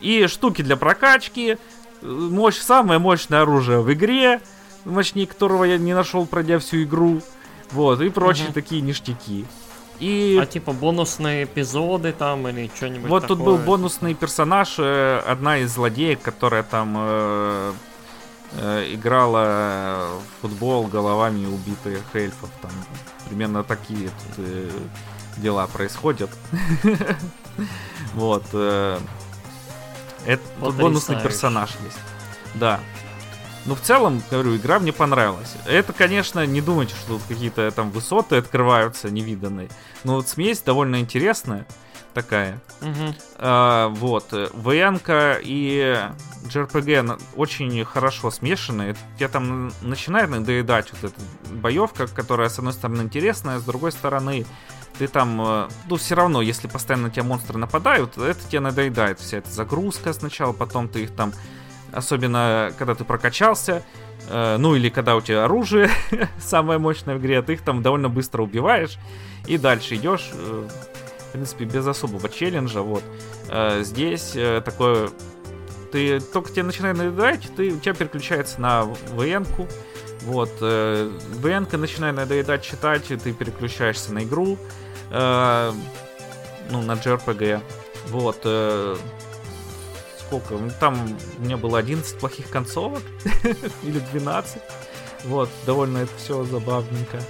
и штуки для прокачки, э, мощь, самое мощное оружие в игре, мощнее которого я не нашел, пройдя всю игру. Вот, и прочие Мгм. такие ништяки. И А типа бонусные эпизоды там или что-нибудь вот тут был такое? бонусный персонаж, э, одна из злодеек, которая там э, э, играла в футбол головами убитых эльфов. Там примерно такие тут, э, дела происходят. [LAUGHS] Вот. э, Это бонусный персонаж есть. Да. Ну, в целом, говорю, игра мне понравилась. Это, конечно, не думайте, что тут какие-то там высоты открываются невиданные. Но вот смесь довольно интересная такая. Угу. А, вот. ВНК и JRPG очень хорошо смешаны. Тебе там начинает надоедать вот эта боевка, которая, с одной стороны, интересная, с другой стороны, ты там, э, ну, все равно, если постоянно на тебя монстры нападают, это тебе надоедает. Вся эта загрузка сначала, потом ты их там, особенно когда ты прокачался, э, ну или когда у тебя оружие [LAUGHS] самое мощное в игре, ты их там довольно быстро убиваешь и дальше идешь. Э, в принципе, без особого челленджа, вот. Э, здесь э, такое... Ты только тебе начинает надоедать, ты, у тебя переключается на ВН-ку, вот, э, ВН-ка начинает надоедать читать, ты переключаешься на игру, э, ну, на JRPG, вот, э, сколько, ну, там у меня было 11 плохих концовок, [LAUGHS] или 12, вот, довольно это все забавненько.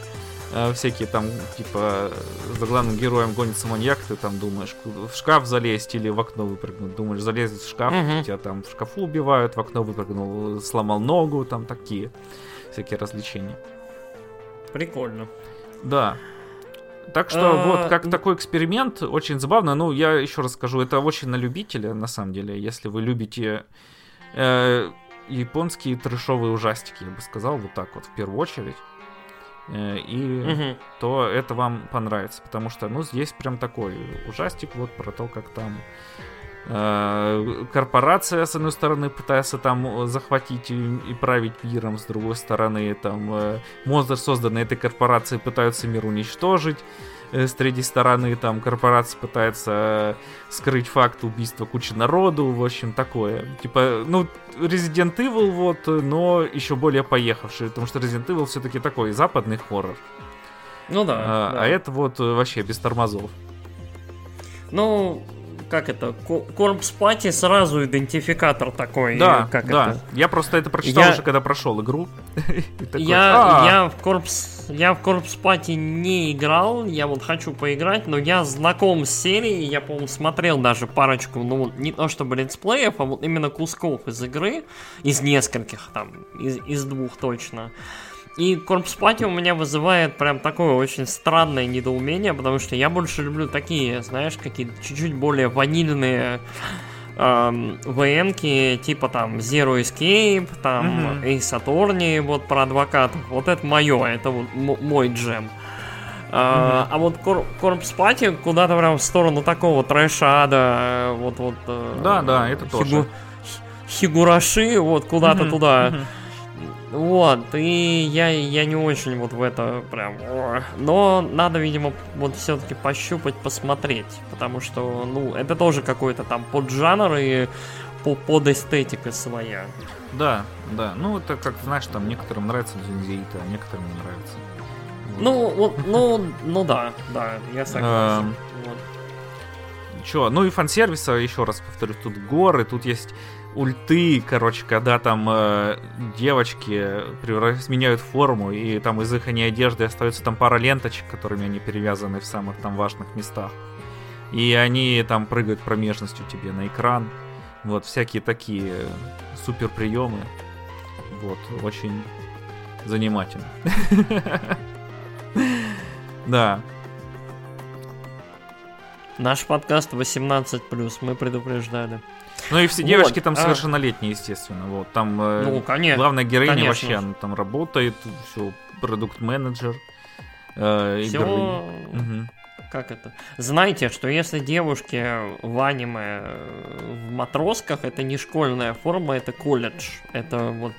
Э, всякие там, типа, за главным героем гонится маньяк, ты там думаешь, в шкаф залезть или в окно выпрыгнуть. Думаешь, залезть в шкаф, угу. тебя там в шкафу убивают, в окно выпрыгнул, сломал ногу, там такие всякие развлечения. Прикольно. Да. Так что а, вот как такой эксперимент, очень забавно. Ну, я еще раз скажу, это очень на любителя, на самом деле. Если вы любите э, японские трешовые ужастики, я бы сказал, вот так вот в первую очередь. Э, и угу. то это вам понравится, потому что, ну, здесь прям такой ужастик вот про то, как там корпорация, с одной стороны, пытается там захватить и, и править миром, с другой стороны, там э, монстры, созданные этой корпорацией, пытаются мир уничтожить. Э, с третьей стороны там корпорация пытается э, скрыть факт убийства кучи народу, в общем, такое. Типа, ну, Resident Evil вот, но еще более поехавший, потому что Resident Evil все-таки такой западный хоррор. Ну да. А, да. а это вот э, вообще без тормозов. Ну, как это, Corpse Party сразу идентификатор такой. Да, как да. Это? Я просто это прочитал я... уже, когда прошел игру. [LAUGHS] я, я в Corpse я в Corpse Party не играл, я вот хочу поиграть, но я знаком с серией, я, по-моему, смотрел даже парочку, ну, не то чтобы летсплеев, а вот именно кусков из игры, из нескольких там, из, из двух точно. И Corpse Party у меня вызывает прям такое очень странное недоумение, потому что я больше люблю такие, знаешь, какие-то чуть-чуть более ванильные эм, ВНки, типа там Zero Escape, там mm-hmm. Ace Attorney, вот про адвокатов. Вот это мое, это вот мой джем. Mm-hmm. А, а вот Кор- Corpse Party куда-то прям в сторону такого трэша-ада, вот-вот... Э, да, да, это хигу- тоже. Хигураши, вот куда-то mm-hmm. туда. Mm-hmm вот, и я, я не очень вот в это прям... Но надо, видимо, вот все-таки пощупать, посмотреть. Потому что, ну, это тоже какой-то там поджанр и по под эстетика своя. Да, да. Ну, это как, знаешь, там некоторым нравится Дзюнзеита, а некоторым не нравится. Вот. Ну, вот, ну, ну да, да, я согласен. Вот. Че, ну и фан-сервиса, еще раз повторю, тут горы, тут есть ульты, короче, когда там э, девочки меняют форму, и там из их они одежды остается там пара ленточек, которыми они перевязаны в самых там важных местах. И они там прыгают промежностью тебе на экран. Вот, всякие такие супер приемы. Вот, очень занимательно. [LAUGHS] Да. Наш подкаст 18+, мы предупреждали. Ну и все девочки вот, там а... совершеннолетние, естественно. Вот там э, ну, конечно, главная героиня конечно. вообще она там работает, все, продукт-менеджер. Э, все... Угу. Как это? Знаете, что если девушки в аниме э, в матросках, это не школьная форма, это колледж. Это вот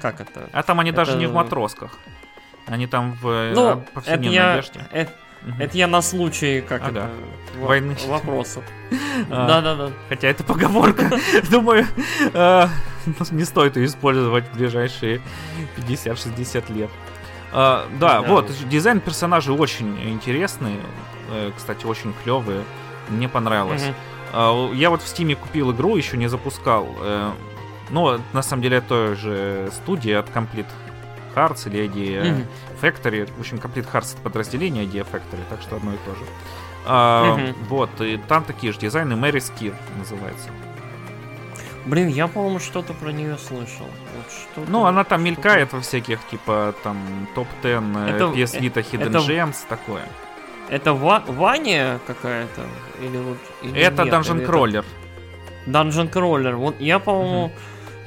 как это? А там они это... даже не в матросках. Они там в э, ну, повседневной это я, одежде. Это, это я на случай, как ага. это, Войны. вопросов. [LAUGHS] Да-да-да. Хотя это поговорка. [LAUGHS] Думаю, а, не стоит ее использовать в ближайшие 50-60 лет. А, да, вот, дизайн персонажей очень интересный. Э, кстати, очень клевые. Мне понравилось. А, я вот в Стиме купил игру, еще не запускал. Э, но на самом деле это же студия от Complete Hearts или Idea mm-hmm. Factory. В общем, Complete Hearts это подразделение Idea Factory, так что одно и то же. А, mm-hmm. Вот, и там такие же дизайны, Mary Skir называется. Блин, я, по-моему, что-то про нее слышал. Вот что-то, Ну, она там мелькает во всяких, типа, там, топ-10 Это- PS э, Vita Hidden это- Gems, такое. Это Ва- Ваня какая-то? Или вот... или Это нет, Dungeon или это- Crawler. Dungeon Crawler. Вот я, по-моему,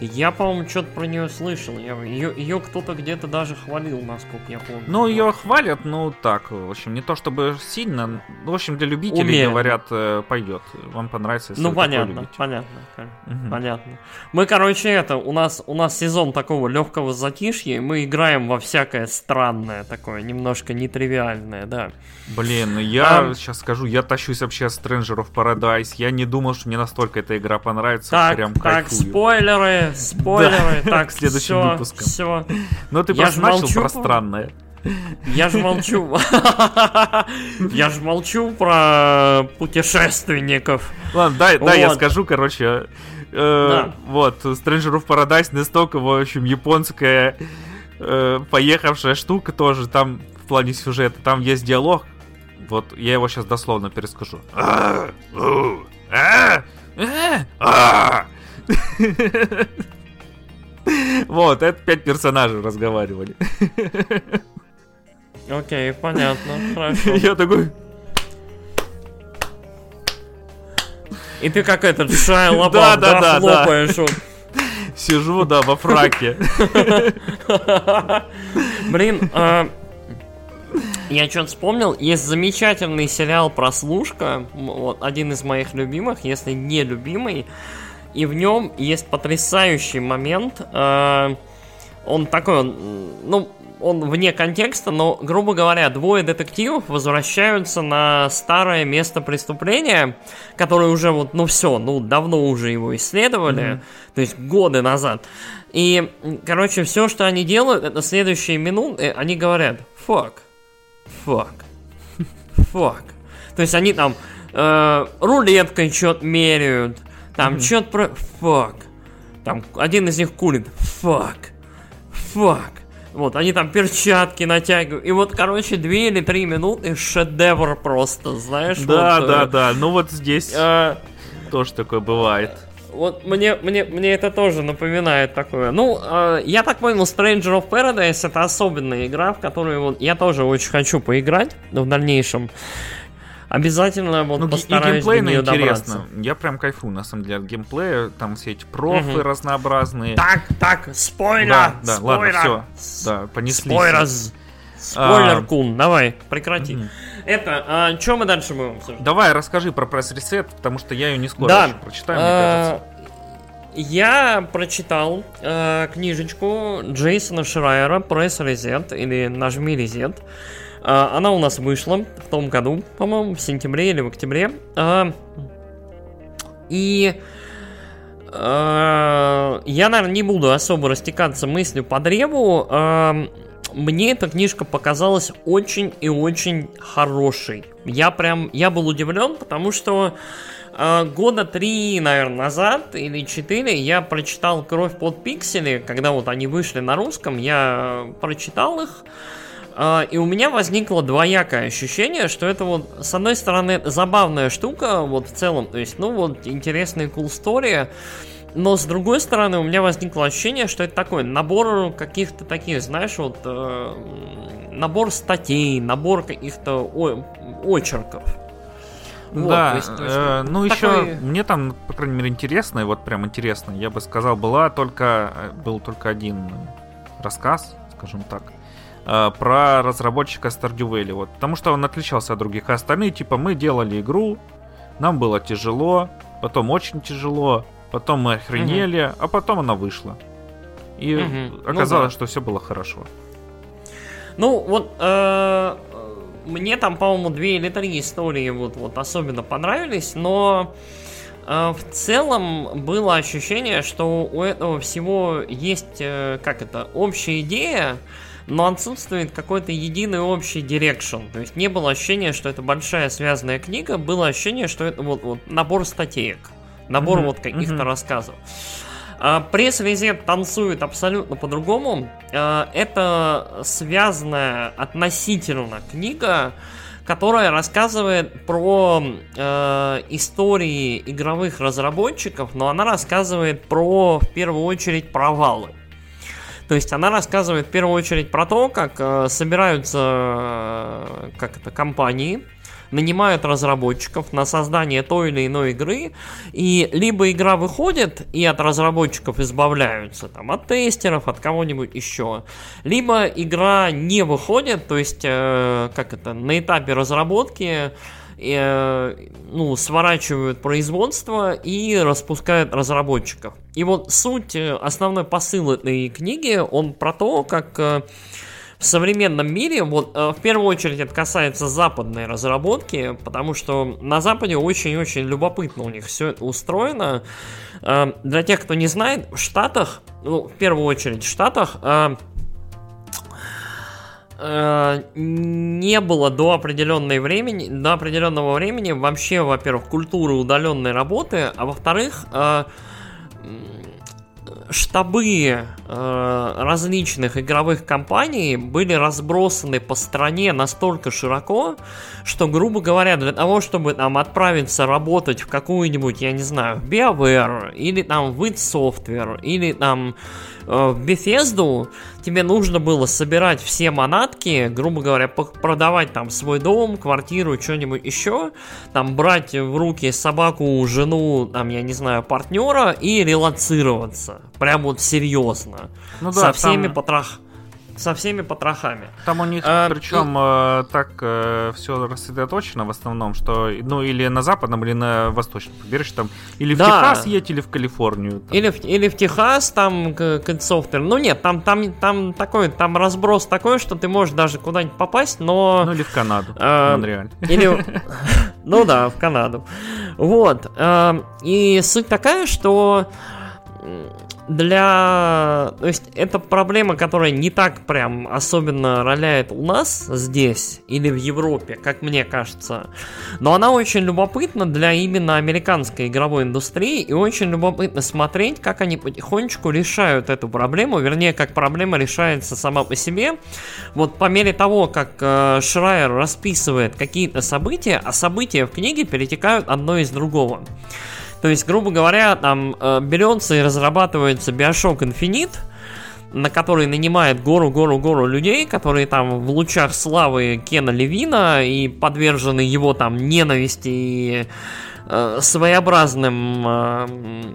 я, по-моему, что-то про нее слышал. Я, ее, ее кто-то где-то даже хвалил, насколько я помню. Ну, ее хвалят, ну, так, в общем, не то чтобы сильно. В общем, для любителей, Умеренно. говорят, э, пойдет. Вам понравится, если Ну вы понятно, понятно, Мгм. понятно. Мы, короче, это, у нас, у нас сезон такого легкого затишья, и мы играем во всякое странное такое, немножко нетривиальное, да. Блин, ну я Ам. сейчас скажу, я тащусь вообще с Stranger of Paradise. Я не думал, что мне настолько эта игра понравится. Так, Прям так, кайфую. спойлеры, спойлеры, Да, так, следующим все, все. Но ты просто начал про странное. Я же молчу. Я же [LAUGHS] молчу про путешественников. Ладно, дай, дай я Вот. скажу, короче. э, Да. Вот, Stranger of Paradise настолько, в общем, японская э, поехавшая штука тоже. Там в плане сюжета, там есть диалог. Вот, я его сейчас дословно перескажу. [LAUGHS] Вот, это пять персонажей разговаривали. [LAUGHS] Окей, понятно, хорошо. [LAUGHS] Я такой, И ты как этот Шайа Да, Лабаф, да, да, да, да. хлопаешь вот. сижу, да, во фраке. Блин, а, я что-то вспомнил, есть замечательный сериал «Прослушка», вот, один из моих любимых, если не любимый, и в нем есть потрясающий момент, а, он такой, он, ну, он вне контекста, но, грубо говоря, двое детективов возвращаются на старое место преступления, которое уже вот, ну все, ну давно уже его исследовали, то есть годы назад. И, короче, все, что они делают, это следующие минуты, они говорят fuck, fuck, fuck. То есть они там э, рулеткой что-то меряют, там что-то про fuck. Там один из них курит fuck, fuck. Вот, они там перчатки натягивают. И вот, короче, две или три минуты шедевр просто, знаешь? Да, вот, да, э, да. Ну вот здесь э, тоже такое бывает. вот мне, мне, мне это тоже напоминает такое. Ну, э, я так понял, Stranger of Paradise это особенная игра, в которую вот я тоже очень хочу поиграть в дальнейшем. Обязательно вот Ну, постараюсь до геймплейно нее интересно. добраться. Я прям кайфую, на самом деле, от геймплея. Там все эти профы Мгм. разнообразные. Так, так, спойлер! Да, да, ладно, спойлер! все. Да, понесли. Спойлер! Спойлер, А, Кун, давай, прекрати. Мгм. Это, а, что мы дальше будем обсуждать? Давай, расскажи про пресс ресет, потому что я ее не скоро Да. еще прочитаю, мне А, кажется. Я прочитал э, книжечку Джейсона Шрайера «Пресс Резет» или «Нажми резет». Э, она у нас вышла в том году, по-моему, в сентябре или в октябре. Э, и э, я, наверное, не буду особо растекаться мыслью по древу. Мне эта книжка показалась очень и очень хорошей. Я прям, я был удивлен, потому что года три, наверное, назад или четыре я прочитал «Кровь под пиксели», когда вот они вышли на русском, я прочитал их, и у меня возникло двоякое ощущение, что это вот, с одной стороны, забавная штука, вот в целом, то есть, ну вот, интересная cool story, но с другой стороны, у меня возникло ощущение, что это такой набор каких-то таких, знаешь, вот э, набор статей, набор каких-то о- очерков. Вот, да, то есть- то есть, э, ну такой- еще мне там, по крайней мере, интересно, вот прям интересно, я бы сказал, была только, э, был только один рассказ, скажем так, про разработчика Stardew Valley, вот, потому что он отличался от других, а остальные, типа, мы делали игру, нам было тяжело, потом очень тяжело, потом мы охренели, а потом она вышла. И ну оказалось, да. что все было хорошо. Ну, вот э, э, мне там, по-моему, две или три истории вот, вот особенно понравились, но э, в целом было ощущение, что у этого всего есть, э, как это, общая идея, но отсутствует какой-то единый общий direction. То есть не было ощущения, что это большая связанная книга, было ощущение, что это вот, вот набор статеек, набор Мгм, вот каких-то мгм. рассказов. А, Press Reset танцует абсолютно по-другому. А, Это связанная относительно книга, которая рассказывает про э, истории игровых разработчиков, но она рассказывает про, в первую очередь, провалы. То есть она рассказывает в первую очередь про то, как э, собираются э, как это, компании, нанимают разработчиков на создание той или иной игры, и либо игра выходит, и от разработчиков избавляются, там, от тестеров, от кого-нибудь еще, либо игра не выходит, то есть, э, как это, на этапе разработки э, ну, сворачивают производство и распускают разработчиков. И вот суть, э, основной посыл этой книги, он про то, как э, в современном мире, вот э, в первую очередь это касается западной разработки, потому что на Западе очень-очень любопытно у них все это устроено. Для тех, кто не знает, в Штатах, ну, в первую очередь в Штатах, не было до определенной времени, до определенного времени вообще, во-первых, культуры удаленной работы, а во-вторых, штабы э, различных игровых компаний были разбросаны по стране настолько широко, что, грубо говоря, для того, чтобы там отправиться работать в какую-нибудь, я не знаю, в BioWare, или там в id Software, или там Э, в Bethesda тебе нужно было собирать все манатки, грубо говоря, продавать там свой дом, квартиру, что-нибудь еще, там брать в руки собаку, жену, там, я не знаю, партнера и релацироваться. Прям вот серьезно. Ну да, Со всеми там... потрах со всеми потрохами. Там у них, а, причем, и... э, так э, все рассредоточено в основном, что, ну, или на западном, или на восточном побережье, там, или в да. Техас едь, или в Калифорнию. Там. Или, в, или в Техас, там, софтвер. Ну, нет, там, там, там такой, там разброс такой, что ты можешь даже куда-нибудь попасть, но... Ну, или в Канаду, э, Монреаль. Или... [LAUGHS] Ну да, в Канаду. Вот. Э, и суть такая, что для... То есть это проблема, которая не так прям особенно роляет у нас здесь или в Европе, как мне кажется. Но она очень любопытна для именно американской игровой индустрии и очень любопытно смотреть, как они потихонечку решают эту проблему, вернее, как проблема решается сама по себе. Вот по мере того, как э, Шрайер расписывает какие-то события, а события в книге перетекают одно из другого. То есть, грубо говоря, там э, берется и разрабатывается Bioshock Infinite, на который нанимает гору-гору-гору людей, которые там в лучах славы Кена Левина и подвержены его там ненависти и Э, своеобразным, э,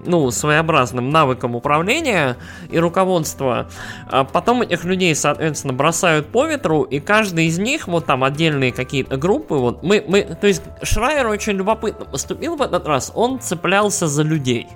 ну, своеобразным навыком управления и руководства. А потом этих людей, соответственно, бросают по ветру, и каждый из них, вот там отдельные какие-то группы, вот мы, мы, то есть Шрайер очень любопытно поступил в этот раз, он цеплялся за людей.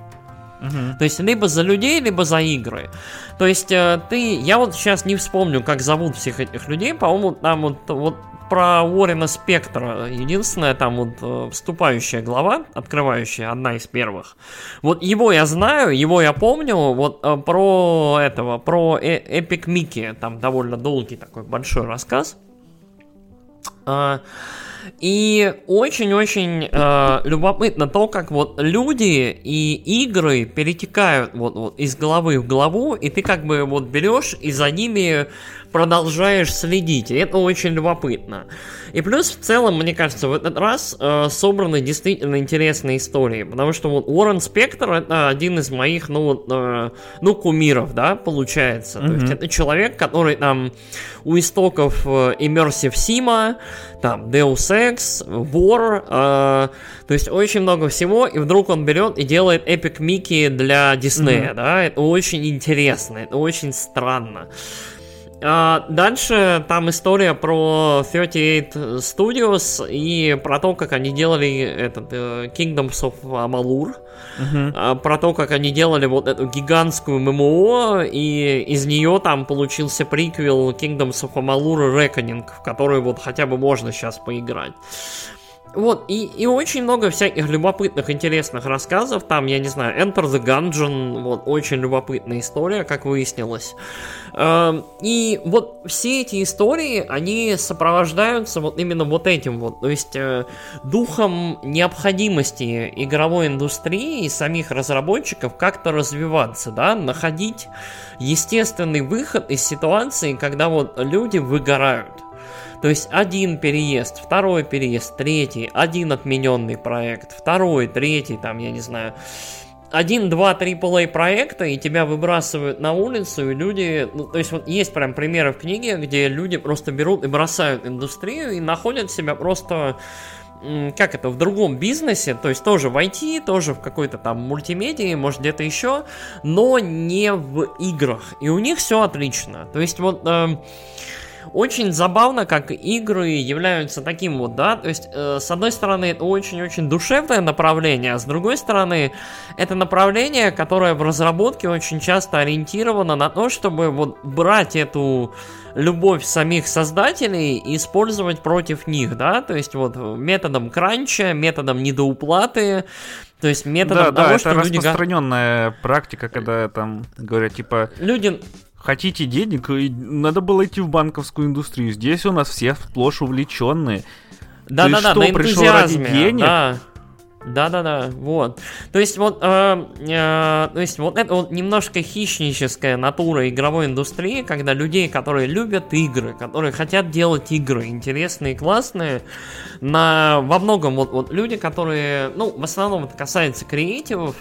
Uh-huh. То есть либо за людей, либо за игры. То есть э, ты, я вот сейчас не вспомню, как зовут всех этих людей, по-моему, там вот, вот про Уоррена Спектра. Единственная там вот э, вступающая глава, открывающая, одна из первых. Вот его я знаю, его я помню. Вот э, про этого, про э Эпик Микки, там довольно долгий такой большой рассказ. А, и очень-очень э, любопытно то, как вот люди и игры перетекают вот, вот из головы в голову, и ты как бы вот берешь и за ними продолжаешь следить. И это очень любопытно. И плюс, в целом, мне кажется, в этот раз э, собраны действительно интересные истории. Потому что вот Уоррен Спектр это один из моих, ну, вот, э, ну, кумиров, да, получается. Mm-hmm. То есть это человек, который там у истоков э, Immersive Sim, там Deus Ex, War, э, то есть очень много всего, и вдруг он берет и делает Epic Mickey для Диснея, mm-hmm. да, это очень интересно, это очень странно. А дальше там история про 38 Studios и про то, как они делали этот uh, Kingdoms of Amalur. Uh-huh. Про то, как они делали вот эту гигантскую ММО, и из нее там получился приквел Kingdoms of Amalur Reckoning, в который вот хотя бы можно сейчас поиграть. Вот, и, и очень много всяких любопытных, интересных рассказов. Там, я не знаю, Enter the Gungeon, вот, очень любопытная история, как выяснилось. Эм, и вот все эти истории, они сопровождаются вот именно вот этим вот, то есть э, духом необходимости игровой индустрии и самих разработчиков как-то развиваться, да, находить естественный выход из ситуации, когда вот люди выгорают. То есть один переезд, второй переезд, третий, один отмененный проект, второй, третий, там, я не знаю, один, два, AAA проекта, и тебя выбрасывают на улицу, и люди... Ну, то есть вот есть прям примеры в книге, где люди просто берут и бросают индустрию, и находят себя просто как это, в другом бизнесе, то есть тоже в IT, тоже в какой-то там мультимедии, может где-то еще, но не в играх. И у них все отлично. То есть вот... Э, очень забавно, как игры являются таким вот, да, то есть, э, с одной стороны, это очень-очень душевное направление, а с другой стороны, это направление, которое в разработке очень часто ориентировано на то, чтобы вот брать эту любовь самих создателей и использовать против них, да, то есть вот методом кранча, методом недоуплаты, то есть методом да, того, да, что это люди... распространенная практика, когда там говорят, типа... Люди Хотите денег? Надо было идти в банковскую индустрию. Здесь у нас все сплошь увлеченные. Да-да-да, на энтузиазме, да. Да-да-да, вот. То есть вот, э, э, то есть вот это вот немножко хищническая натура игровой индустрии, когда людей, которые любят игры, которые хотят делать игры интересные, классные, на во многом вот, вот люди, которые, ну, в основном это касается креативов,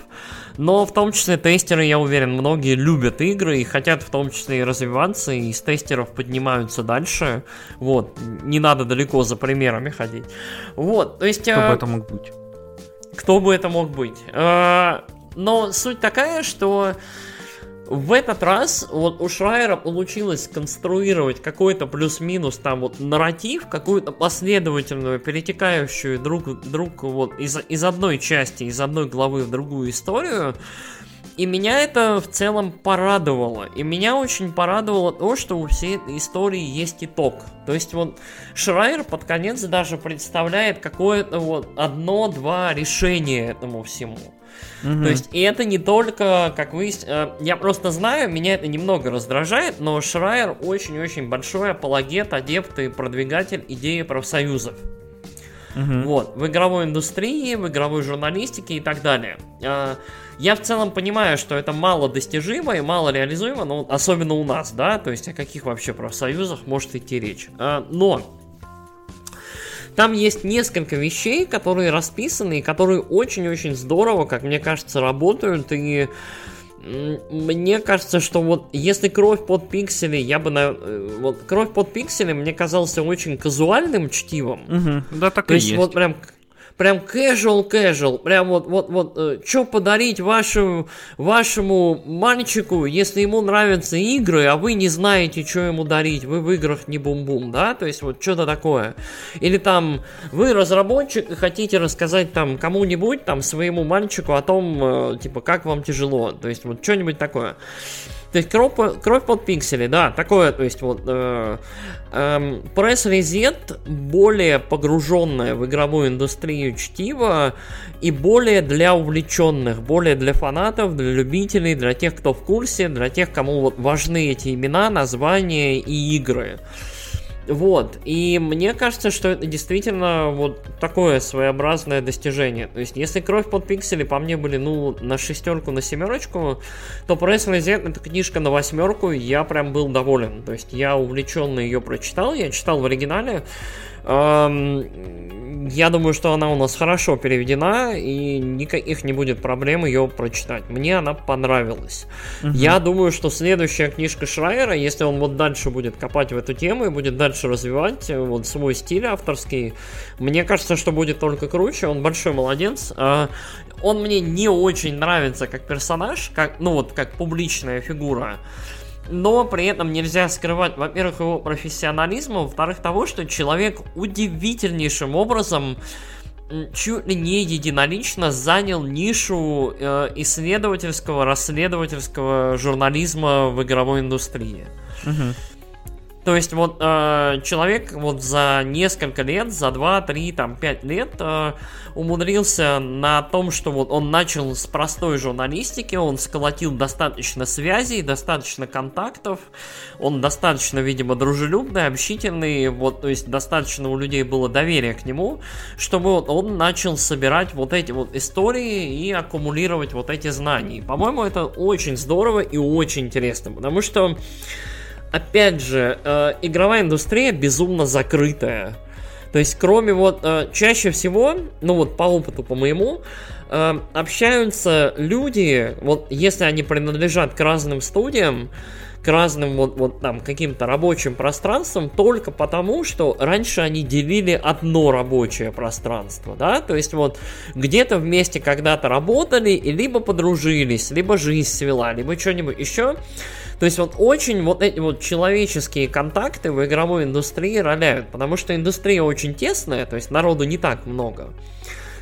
но в том числе тестеры, я уверен, многие любят игры и хотят в том числе и развиваться, и из тестеров поднимаются дальше. Вот, не надо далеко за примерами ходить. Вот, то есть... Кто бы э, это мог быть? Кто бы это мог быть? Э, но суть такая, что в этот раз вот у Шрайера получилось конструировать какой-то плюс-минус там вот нарратив, какую-то последовательную, перетекающую друг, друг вот из, из одной части, из одной главы в другую историю. И меня это в целом порадовало. И меня очень порадовало то, что у всей этой истории есть итог. То есть вот Шрайер под конец даже представляет какое-то вот одно-два решения этому всему. Угу. То есть, и это не только, как вы... Э, я просто знаю, меня это немного раздражает, но Шрайер очень-очень большой апологет, адепт и продвигатель идеи профсоюзов. Угу. Вот, в игровой индустрии, в игровой журналистике и так далее. Я в целом понимаю, что это мало достижимо и мало реализуемо, но особенно у нас, да, то есть о каких вообще профсоюзах может идти речь. Э, но там есть несколько вещей, которые расписаны и которые очень-очень здорово, как мне кажется, работают. И мне кажется, что вот если кровь под пиксели, я бы на э, вот кровь под пиксели мне казался очень казуальным чтивом. Угу, да, так То и есть, есть. вот прям прям casual casual, прям вот вот вот э, что подарить вашему вашему мальчику, если ему нравятся игры, а вы не знаете, что ему дарить, вы в играх не бум-бум, да, то есть вот что-то такое. Или там вы разработчик и хотите рассказать там кому-нибудь там своему мальчику о том, э, типа как вам тяжело, то есть вот что-нибудь такое. То есть кровь, кровь под пиксели, да, такое, то есть вот э, э, Reset более погруженная в игровую индустрию чтиво и более для увлеченных, более для фанатов, для любителей, для тех, кто в курсе, для тех, кому вот важны эти имена, названия и игры. Вот, и мне кажется, что это действительно вот такое своеобразное достижение. То есть, если кровь под пиксели по мне были, ну, на шестерку, на семерочку, то Press Reset это книжка на восьмерку, я прям был доволен. То есть, я увлеченно ее прочитал, я читал в оригинале, я думаю, что она у нас хорошо переведена, и никаких не будет проблем ее прочитать. Мне она понравилась. Угу. Я думаю, что следующая книжка Шрайера, если он вот дальше будет копать в эту тему и будет дальше развивать э, вот свой стиль авторский, мне кажется, что будет только круче. Он большой молодец. А, он мне не очень нравится как персонаж, как, ну вот, как публичная фигура но при этом нельзя скрывать, во-первых, его профессионализм, а во-вторых, того, что человек удивительнейшим образом чуть ли не единолично занял нишу э, исследовательского, расследовательского журнализма в игровой индустрии. Угу. То есть вот э, человек вот за несколько лет, за 2, 3, там 5 лет э, умудрился на том, что вот он начал с простой журналистики, он сколотил достаточно связей, достаточно контактов, он достаточно, видимо, дружелюбный, общительный, вот, то есть достаточно у людей было доверия к нему, чтобы вот он начал собирать вот эти вот истории и аккумулировать вот эти знания. По-моему, это очень здорово и очень интересно, потому что опять же, э, игровая индустрия безумно закрытая. То есть, кроме вот, э, чаще всего, ну вот по опыту, по моему, э, общаются люди, вот если они принадлежат к разным студиям, к разным вот, вот там каким-то рабочим пространствам только потому, что раньше они делили одно рабочее пространство, да, то есть вот где-то вместе когда-то работали и либо подружились, либо жизнь свела, либо что-нибудь еще. То есть вот очень вот эти вот человеческие контакты в игровой индустрии роляют, потому что индустрия очень тесная, то есть народу не так много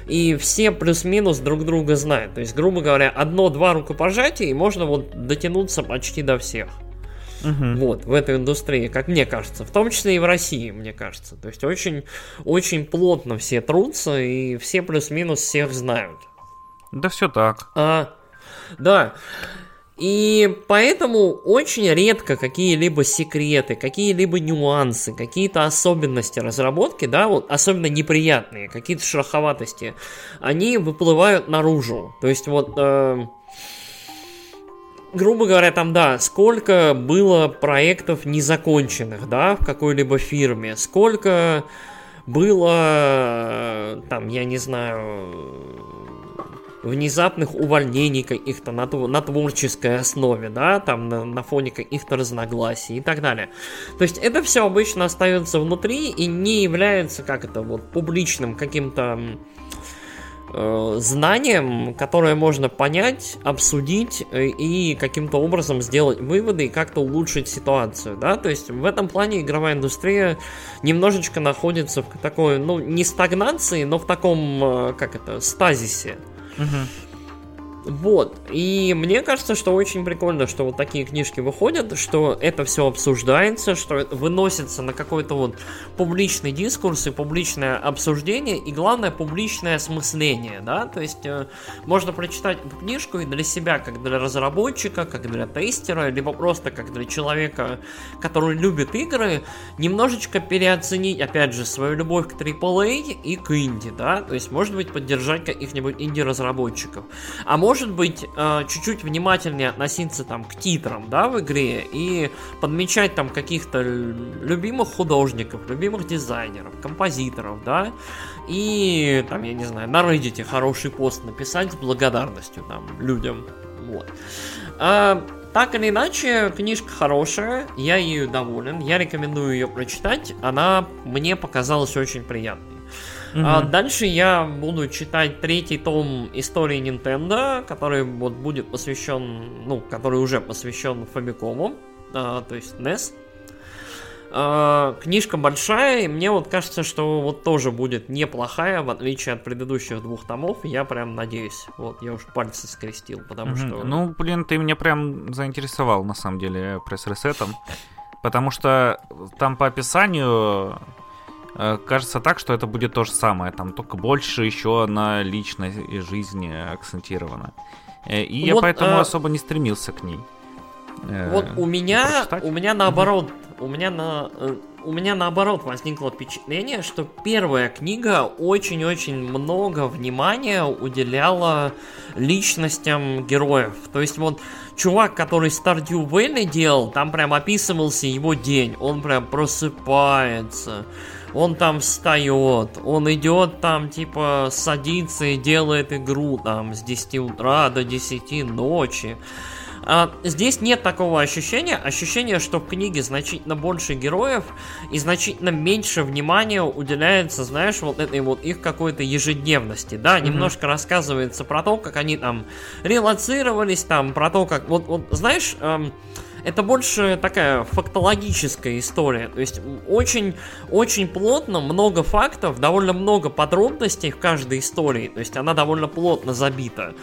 и все плюс-минус друг друга знают. То есть, грубо говоря, одно-два рукопожатия, и можно вот дотянуться почти до всех. Угу. Вот, в этой индустрии, как мне кажется. В том числе и в России, мне кажется. То есть очень, очень плотно все трутся, и все плюс-минус всех знают. Да все так. А, да. И поэтому очень редко какие-либо секреты, какие-либо нюансы, какие-то особенности разработки, да, вот особенно неприятные, какие-то шероховатости, они выплывают наружу. То есть вот э, грубо говоря, там, да, сколько было проектов незаконченных, да, в какой-либо фирме, сколько было, там, я не знаю, внезапных увольнений каких-то на, на творческой основе, да, там на, на фоне каких-то разногласий и так далее. То есть это все обычно остается внутри и не является, как это, вот, публичным каким-то э, знанием, которое можно понять, обсудить э, и каким-то образом сделать выводы и как-то улучшить ситуацию, да, то есть в этом плане игровая индустрия немножечко находится в такой, ну, не стагнации, но в таком, э, как это, стазисе. Угу. Вот. И мне кажется, что очень прикольно, что вот такие книжки выходят, что это все обсуждается, что это выносится на какой-то вот публичный дискурс и публичное обсуждение, и главное, публичное осмысление, да, то есть э, можно прочитать книжку и для себя, как для разработчика, как для тестера, либо просто как для человека, который любит игры, немножечко переоценить, опять же, свою любовь к AAA и к инди, да, то есть, может быть, поддержать каких-нибудь инди-разработчиков. А может может быть, э, чуть-чуть внимательнее относиться там к титрам, да, в игре и подмечать там каких-то любимых художников, любимых дизайнеров, композиторов, да, и там, я не знаю, на Reddit хороший пост написать с благодарностью там людям, вот. А, так или иначе, книжка хорошая, я ею доволен, я рекомендую ее прочитать, она мне показалась очень приятной. Угу. А дальше я буду читать третий том истории Nintendo, который вот будет посвящен, ну, который уже посвящен Фабикому, а, то есть NES. А, книжка большая, и мне вот кажется, что вот тоже будет неплохая, в отличие от предыдущих двух томов. Я прям надеюсь. Вот, я уж пальцы скрестил, потому угу. что... Ну, блин, ты меня прям заинтересовал, на самом деле, пресс-ресетом. Потому что там по описанию кажется так, что это будет то же самое, там только больше еще на личной жизни акцентировано. Э, и вот, я поэтому а... особо не стремился к ней. Вот у меня, у меня наоборот, у меня на, у меня наоборот возникло впечатление, что первая книга очень-очень много внимания уделяла личностям героев. То есть вот чувак, который Stardew Valley делал, там прям описывался его день. Он прям просыпается, он там встает, он идет там, типа, садится и делает игру там с 10 утра до 10 ночи. А, здесь нет такого ощущения, ощущение, что в книге значительно больше героев и значительно меньше внимания уделяется, знаешь, вот этой вот их какой-то ежедневности, да, mm-hmm. немножко рассказывается про то, как они там релацировались, там, про то, как, вот, вот знаешь, эм, это больше такая фактологическая история. То есть очень, очень плотно, много фактов, довольно много подробностей в каждой истории. То есть она довольно плотно забита.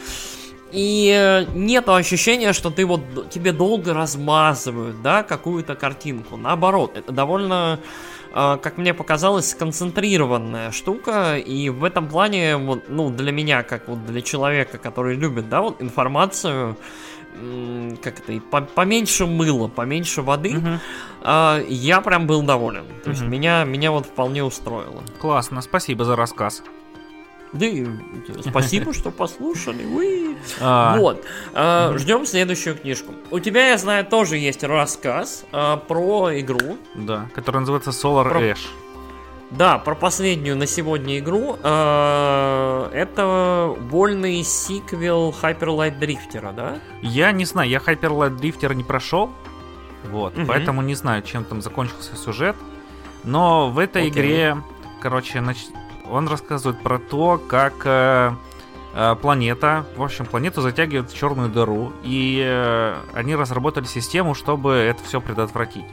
И э, нет ощущения, что ты вот тебе долго размазывают, да, какую-то картинку. Наоборот, это довольно, э, как мне показалось, сконцентрированная штука. И в этом плане, вот, ну, для меня, как вот для человека, который любит, да, вот информацию, как это, поменьше мыла, поменьше воды, угу. я прям был доволен. То угу. есть меня, меня вот вполне устроило. Классно, спасибо за рассказ. Да и спасибо, что послушали. Уи. А, Вот. А, Ждем следующую книжку. У тебя, я знаю, тоже есть рассказ про игру. Да, который называется Solar Ash. Да, про последнюю на сегодня игру. А, Это вольный сиквел Hyper Light Drifter, да? Я не знаю, я Hyper Light Drifter не прошел. Вот, Мгм. поэтому не знаю, чем там закончился сюжет. Но в этой Окей. игре, короче, нач- он рассказывает про то, как э, э, планета, в общем, планету затягивает в черную дыру, и э, они разработали систему, чтобы это все предотвратить.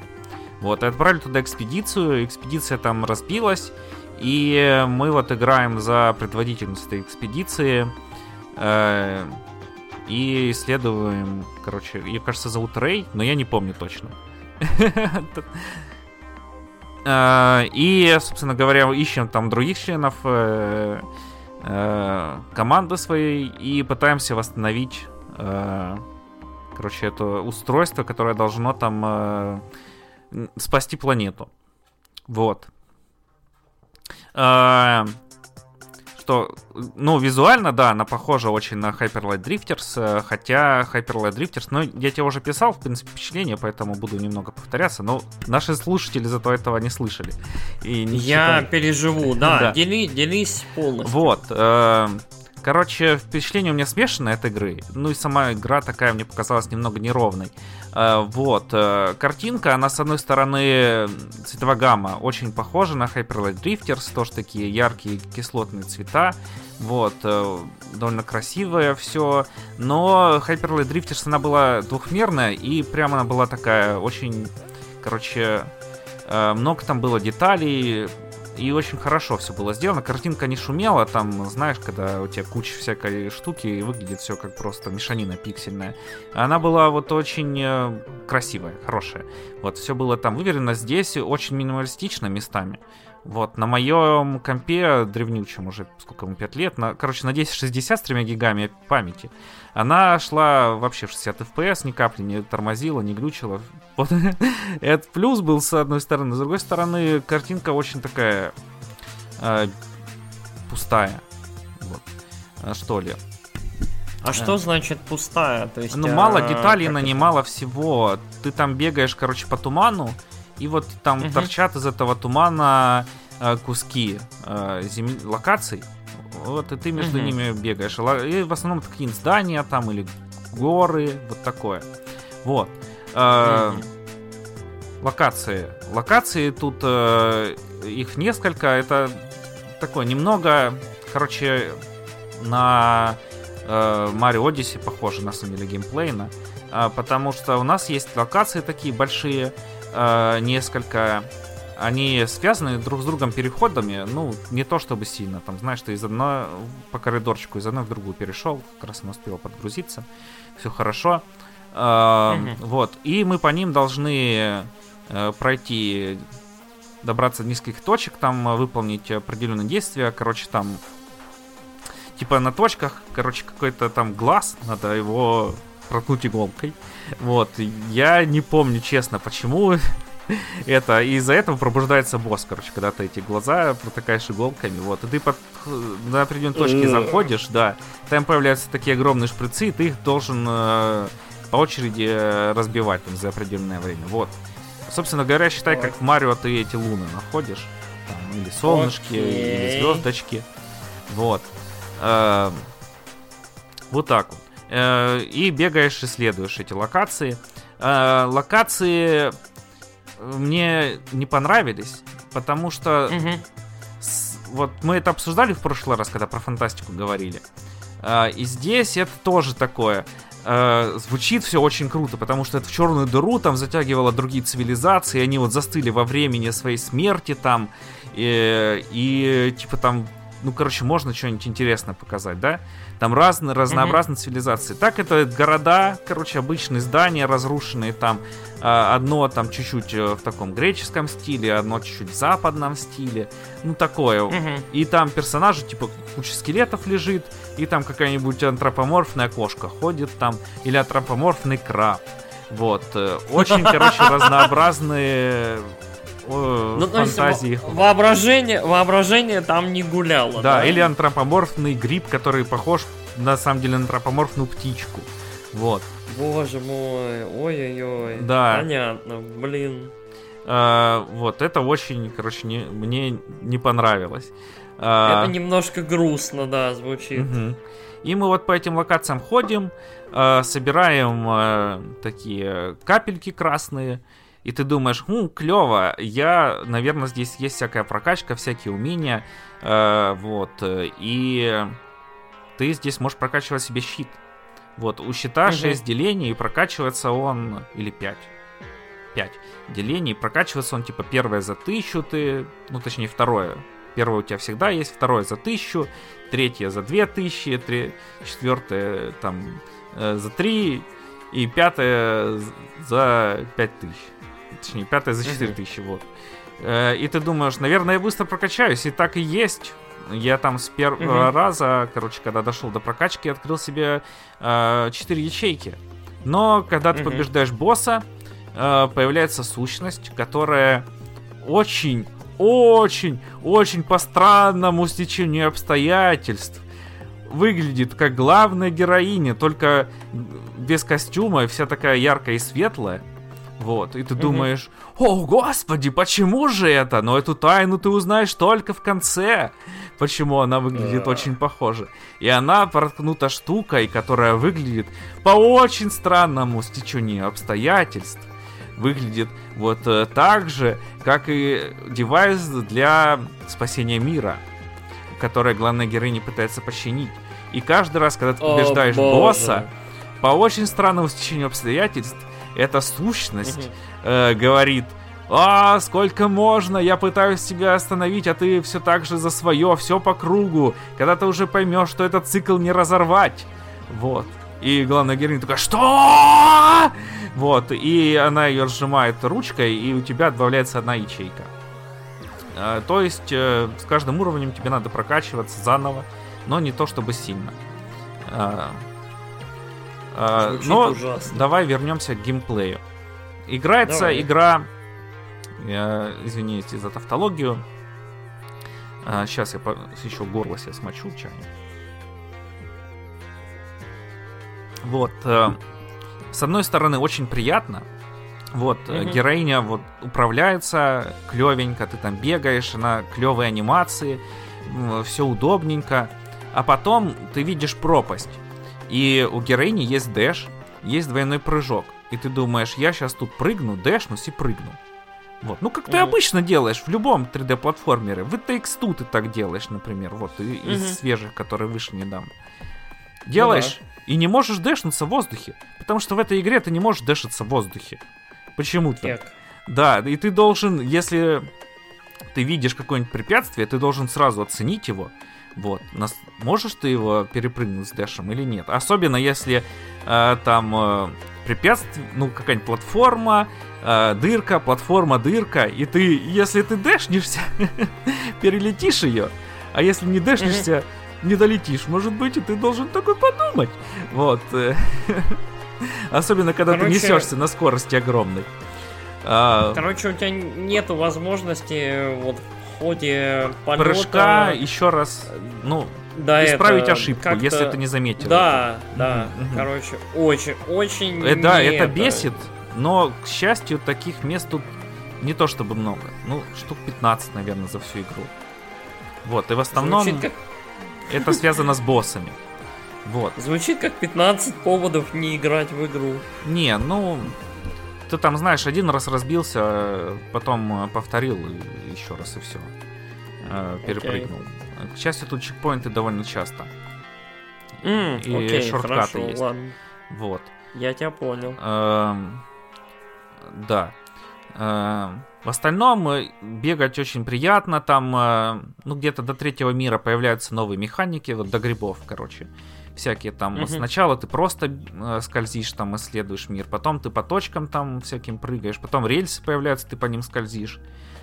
Вот, и отправили туда экспедицию, экспедиция там разбилась, и мы вот играем за предводительницу этой экспедиции, э, и исследуем, короче, ее, кажется, зовут Рэй, но я не помню точно. [LAUGHS] Э, И, собственно говоря, ищем там других членов э, э, команды своей и пытаемся восстановить, короче, это устройство, которое должно там спасти планету. Вот. Э, Что, ну, визуально, да, она похожа очень на Hyper Light Drifters, э, хотя Hyper Light Drifters, ну, я тебе уже писал, в принципе, впечатление, поэтому буду немного повторяться, но наши слушатели зато этого не слышали. И не Я считали. переживу, да. Да. Дели, делись полностью. Вот. э, Короче, впечатление у меня смешанное от игры. Ну и сама игра такая мне показалась немного неровной. Э, Вот. э, Картинка, она с одной стороны цветовая гамма очень похожа на Hyper Light Drifters, тоже такие яркие кислотные цвета. Вот. э, Довольно красивое все. Но Hyper Light Drifters, она была двухмерная и прямо она была такая очень, короче, много там было деталей, и очень хорошо все было сделано. Картинка не шумела, там, знаешь, когда у тебя куча всякой штуки, и выглядит все как просто мешанина пиксельная. Она была вот очень э, красивая, хорошая. Вот, все было там выверено. Здесь очень минималистично местами. Вот, на моем компе древнючем уже, сколько ему, 5 лет, на, короче, на 1060 с 3 гигами памяти, она шла вообще в 60 FPS, ни капли не тормозила, не глючила. [LAUGHS] Вот этот плюс был с одной стороны, с другой стороны картинка очень такая э, пустая, вот, э, что ли. А что значит пустая? То есть, Ну, а, мало деталей на это? ней, мало всего. Ты там бегаешь, короче, по туману, и вот там Мгм. торчат из этого тумана э, куски э, зем- локаций. Вот, и ты между Мгм. ними бегаешь. И в основном это какие-нибудь здания там или горы, вот такое. Вот. Э, Мгм. Локации. Локации тут э, их несколько. Это такое немного, короче, на э, Mario Odyssey похоже, на самом деле, геймплейно. А, потому что у нас есть локации такие большие, э, несколько. Они связаны друг с другом переходами, ну, не то чтобы сильно, там, знаешь, ты из одной по коридорчику из одной в другую перешел, как раз она успела подгрузиться, все хорошо. Э. Вот, и мы по ним должны э, пройти, добраться до нескольких точек, там э, выполнить определенные действия, короче, там типа на точках, короче, какой-то там глаз, надо его проткнуть иголкой. Вот, я не помню, честно, почему [LAUGHS] это, и из-за этого пробуждается босс, короче, когда ты эти глаза протыкаешь иголками, вот, и ты под, на определенной точке заходишь, да, там появляются такие огромные шприцы, и ты их должен э, по очереди э, разбивать там, за определенное время, вот. Собственно говоря, считай, как в Марио ты эти луны находишь, там, или солнышки, или Окей. звездочки, вот. Э, вот так вот. Э, И бегаешь, исследуешь эти локации. Э, Локации мне не понравились, потому что Мгм. с- вот мы это обсуждали в прошлый раз, когда про фантастику говорили. А, И здесь это тоже такое. э, Звучит все очень круто, потому что это в черную дыру там затягивало другие цивилизации, они вот застыли во времени своей смерти там, и, и типа там, ну короче, можно что-нибудь интересное показать, да? Там разные, разнообразные цивилизации. Так это города, короче, обычные здания разрушенные там. а, Одно там чуть-чуть э, в таком греческом стиле, одно чуть-чуть в западном стиле. Ну, такое. Мгм. И там персонажи, типа, куча скелетов лежит, и там какая-нибудь антропоморфная кошка ходит там, или антропоморфный краб. Вот. э, Очень, короче, [LAUGHS] разнообразные э, ну, фантазии. воображение, воображение там не гуляло. Да, да, или антропоморфный гриб, который похож на самом деле на антропоморфную птичку. Вот. Боже мой, ой-ой-ой. Да. Понятно, блин. А, вот, это очень, короче, не, мне не понравилось. А, это немножко грустно, да, звучит. Угу. И мы вот по этим локациям ходим, собираем такие капельки красные, и ты думаешь, хм, клево, я, наверное, здесь есть всякая прокачка, всякие умения, а, вот, и ты здесь можешь прокачивать себе щит. Вот, у щита угу. 6 делений, и прокачивается он, или 5, 5 делений, прокачивается он, типа, первое за 1000 ты, ну, точнее, второе, Первое у тебя всегда есть, второе за 1000, третье за 2000, три, четвертое там э, за 3 и пятое за 5000. Точнее, пятое за 4000, uh-huh. вот. Э, и ты думаешь, наверное, я быстро прокачаюсь, и так и есть. Я там с первого uh-huh. раза, короче, когда дошел до прокачки, открыл себе э, 4 ячейки. Но когда ты uh-huh. побеждаешь босса, э, появляется сущность, которая очень очень, очень по странному стечению обстоятельств выглядит как главная героиня, только без костюма, и вся такая яркая и светлая. Вот, и ты думаешь, о, господи, почему же это? Но эту тайну ты узнаешь только в конце. Почему она выглядит очень похоже. И она проткнута штукой, которая выглядит по очень странному стечению обстоятельств выглядит вот э, так же, как и девайс для спасения мира, который главная героиня пытается починить. И каждый раз, когда ты побеждаешь О, босса, по очень странному стечению обстоятельств, эта сущность э, говорит, а, сколько можно, я пытаюсь тебя остановить, а ты все так же за свое, все по кругу. Когда ты уже поймешь, что этот цикл не разорвать. Вот. И главная героиня такая, что? Вот, и она ее сжимает ручкой, и у тебя добавляется одна ячейка. А, то есть э, с каждым уровнем тебе надо прокачиваться заново, но не то чтобы сильно. А, а, но ужасно. давай вернемся к геймплею. Играется давай. игра, я, извиняюсь за тавтологию. сейчас я по, еще горло себе смочу чаем. Вот. Э, с одной стороны, очень приятно. Вот, mm-hmm. героиня вот управляется клевенько, ты там бегаешь, она клевые анимации, все удобненько. А потом ты видишь пропасть. И у героини есть дэш, есть двойной прыжок. И ты думаешь, я сейчас тут прыгну, дэшнусь и прыгну. Вот. Ну, как mm-hmm. ты обычно делаешь в любом 3D-платформере. В Takes Two ты так делаешь, например. Вот, из mm-hmm. свежих, которые вышли недавно. Делаешь, ну, да и не можешь дэшнуться в воздухе. Потому что в этой игре ты не можешь дэшиться в воздухе. Почему-то. Да, и ты должен, если ты видишь какое-нибудь препятствие, ты должен сразу оценить его. Вот, нас, можешь ты его перепрыгнуть с дэшем или нет? Особенно если э, там э, препятствие, ну какая-нибудь платформа, э, дырка, платформа, дырка, и ты, если ты дэшнишься, [LAUGHS] перелетишь ее, а если не дэшнишься, не долетишь, может быть, и ты должен такой подумать. Вот. [LAUGHS] Особенно, когда Короче... ты несешься на скорости огромной. А... Короче, у тебя нету возможности вот ходе полета... Прыжка еще раз, ну, да, исправить это ошибку, если ты не заметил. Да, это. да. Mm-hmm. Короче, очень, очень. Э, да, это бесит, но, к счастью, таких мест тут не то чтобы много. Ну, штук 15, наверное, за всю игру. Вот, и в основном... Звучит как это связано с боссами. Вот. Звучит как 15 поводов не играть в игру. Не, ну, ты там, знаешь, один раз разбился, потом повторил еще раз и все. Э, перепрыгнул. Okay. К счастью, тут чекпоинты довольно часто. Mm, и okay, шорткаты хорошо, есть. Ладно. Вот. Я тебя понял. Эм, да. Эм, в остальном э, бегать очень приятно, там, э, ну, где-то до третьего мира появляются новые механики, вот до грибов, короче. Всякие там, угу. сначала ты просто э, скользишь, там, исследуешь мир, потом ты по точкам там всяким прыгаешь, потом рельсы появляются, ты по ним скользишь.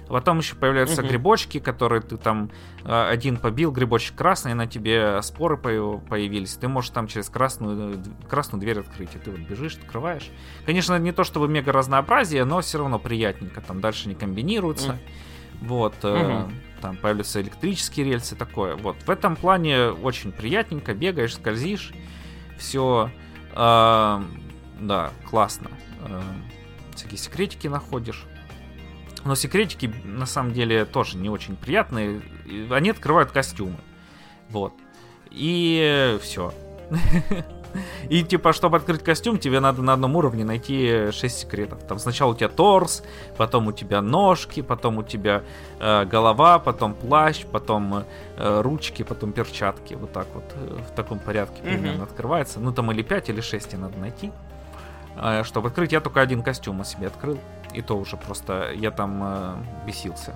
Потом еще появляются угу. грибочки, которые ты там э, один побил, грибочек красный, на тебе споры появились. Ты можешь там через красную, красную дверь открыть. И ты вот бежишь, открываешь. Конечно, не то чтобы мега разнообразие, но все равно приятненько. Там дальше не комбинируется. Угу. Вот. Э, угу. Там появляются электрические рельсы, такое. Вот. В этом плане очень приятненько. Бегаешь, скользишь. Все. Э, да, классно. Э, всякие секретики находишь. Но секретики на самом деле тоже не очень приятные. Они открывают костюмы. Вот. И все. [LAUGHS] И типа, чтобы открыть костюм, тебе надо на одном уровне найти 6 секретов. Там сначала у тебя торс, потом у тебя ножки, потом у тебя э, голова, потом плащ, потом э, ручки, потом перчатки. Вот так вот. Э, в таком порядке примерно mm-hmm. открывается. Ну там или 5, или 6 тебе надо найти. Э, чтобы открыть, я только один костюм о себе открыл. И то уже просто я там э, бесился.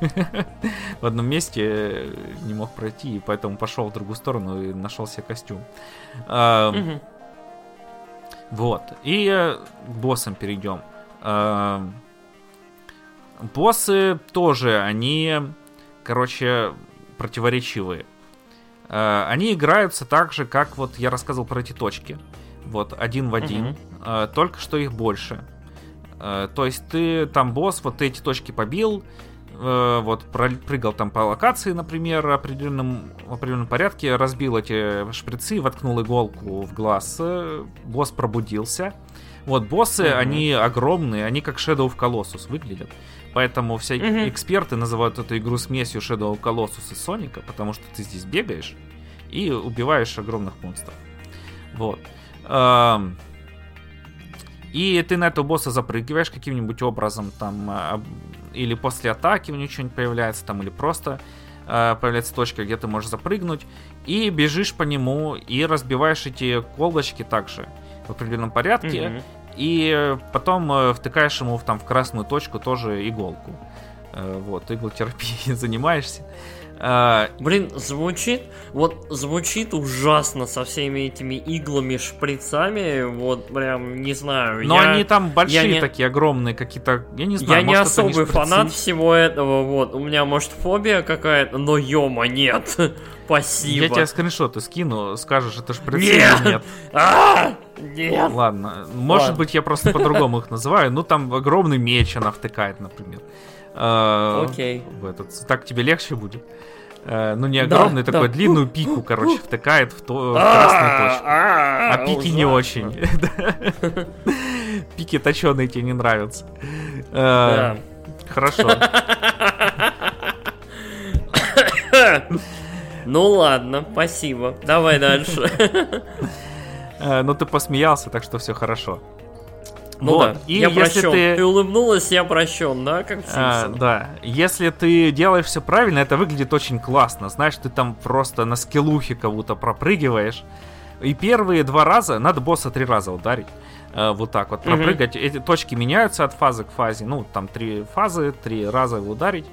[LAUGHS] В одном месте не мог пройти, и поэтому пошел в другую сторону и нашел себе костюм. Э, вот. И э, к боссам перейдем. Э, боссы тоже, они, короче, противоречивые. Э, они играются так же, как вот я рассказывал про эти точки. Вот, один в один. Э, только что их больше. Э, то есть ты там босс, вот эти точки побил, э, вот прыгал там по локации, например, определенном, в определенном порядке, разбил эти шприцы, воткнул иголку в глаз, э, босс пробудился. Вот боссы, mm-hmm. они огромные, они как Shadow of Colossus выглядят. Поэтому все mm-hmm. эксперты называют эту игру смесью Shadow of Colossus и Соника, потому что ты здесь бегаешь и убиваешь огромных монстров. Вот. Эм, и ты на этого босса запрыгиваешь каким-нибудь образом, там, а, или после атаки у него что-нибудь появляется, там, или просто э, появляется точка, где ты можешь запрыгнуть, и бежишь по нему, и разбиваешь эти колбочки также в определенном порядке, mm-hmm. и потом э, втыкаешь ему в, там, в красную точку тоже иголку. Э, вот, иглотерапией [LAUGHS] занимаешься. А... Блин, звучит, вот звучит ужасно со всеми этими иглами, шприцами, вот прям, не знаю. Но я, они там большие не, такие, огромные какие-то, я не знаю. Я не особый не фанат всего этого, вот, у меня, может, фобия какая-то, но ёма, нет, [LAUGHS] спасибо. Я тебе скриншоты скину, скажешь, это шприцы нет. или нет. [LAUGHS] А! Нет. Ладно, может Ладно. быть, я просто по-другому их называю, ну там огромный меч она втыкает, например. А, Окей. В этот. Так тебе легче будет. Э, ну, не огромный, да, такой да. длинную пику, короче, втыкает в, то, в а, красную точку. А, а [LAUGHS] пики не очень. Пики точеные тебе не нравятся. Э, хорошо. [COUGHS] Ну ладно, спасибо. Давай дальше. Э, ну ты посмеялся, так что все хорошо. Ну вот. да, и я если прощен. Ты... ты улыбнулась, я прощен, да, как а, Да, если ты делаешь все правильно, это выглядит очень классно. Знаешь, ты там просто на скиллухе кого-то пропрыгиваешь. И первые два раза, надо босса три раза ударить. Э, вот так вот пропрыгать. Угу. Эти точки меняются от фазы к фазе. Ну, там три фазы, три раза ударить.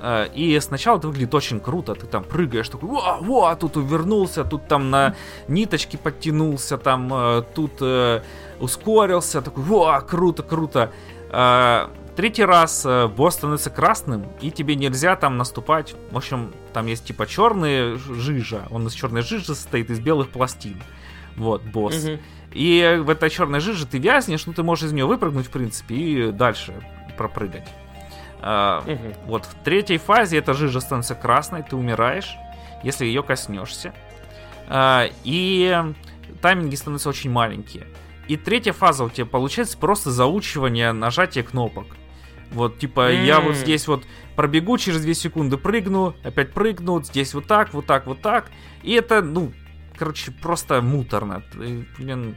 Э, и сначала это выглядит очень круто. Ты там прыгаешь, такой, во, во, тут увернулся, тут там на ниточке подтянулся, там э, тут ускорился, такой, во, круто, круто. Э, третий раз э, босс становится красным, и тебе нельзя там наступать. В общем, там есть типа черная жижа. Он из черной жижи состоит из белых пластин. Вот, босс. Угу. И в этой черной жиже ты вязнешь, ну ты можешь из нее выпрыгнуть, в принципе, и дальше пропрыгать. Uh, угу. Вот в третьей фазе эта жижа становится красной, ты умираешь, если ее коснешься. Uh, и тайминги становятся очень маленькие. И третья фаза у тебя получается просто заучивание нажатия кнопок. Вот, типа, mm. я вот здесь вот пробегу, через 2 секунды прыгну, опять прыгну, здесь вот так, вот так, вот так. И это, ну, короче, просто муторно. Блин,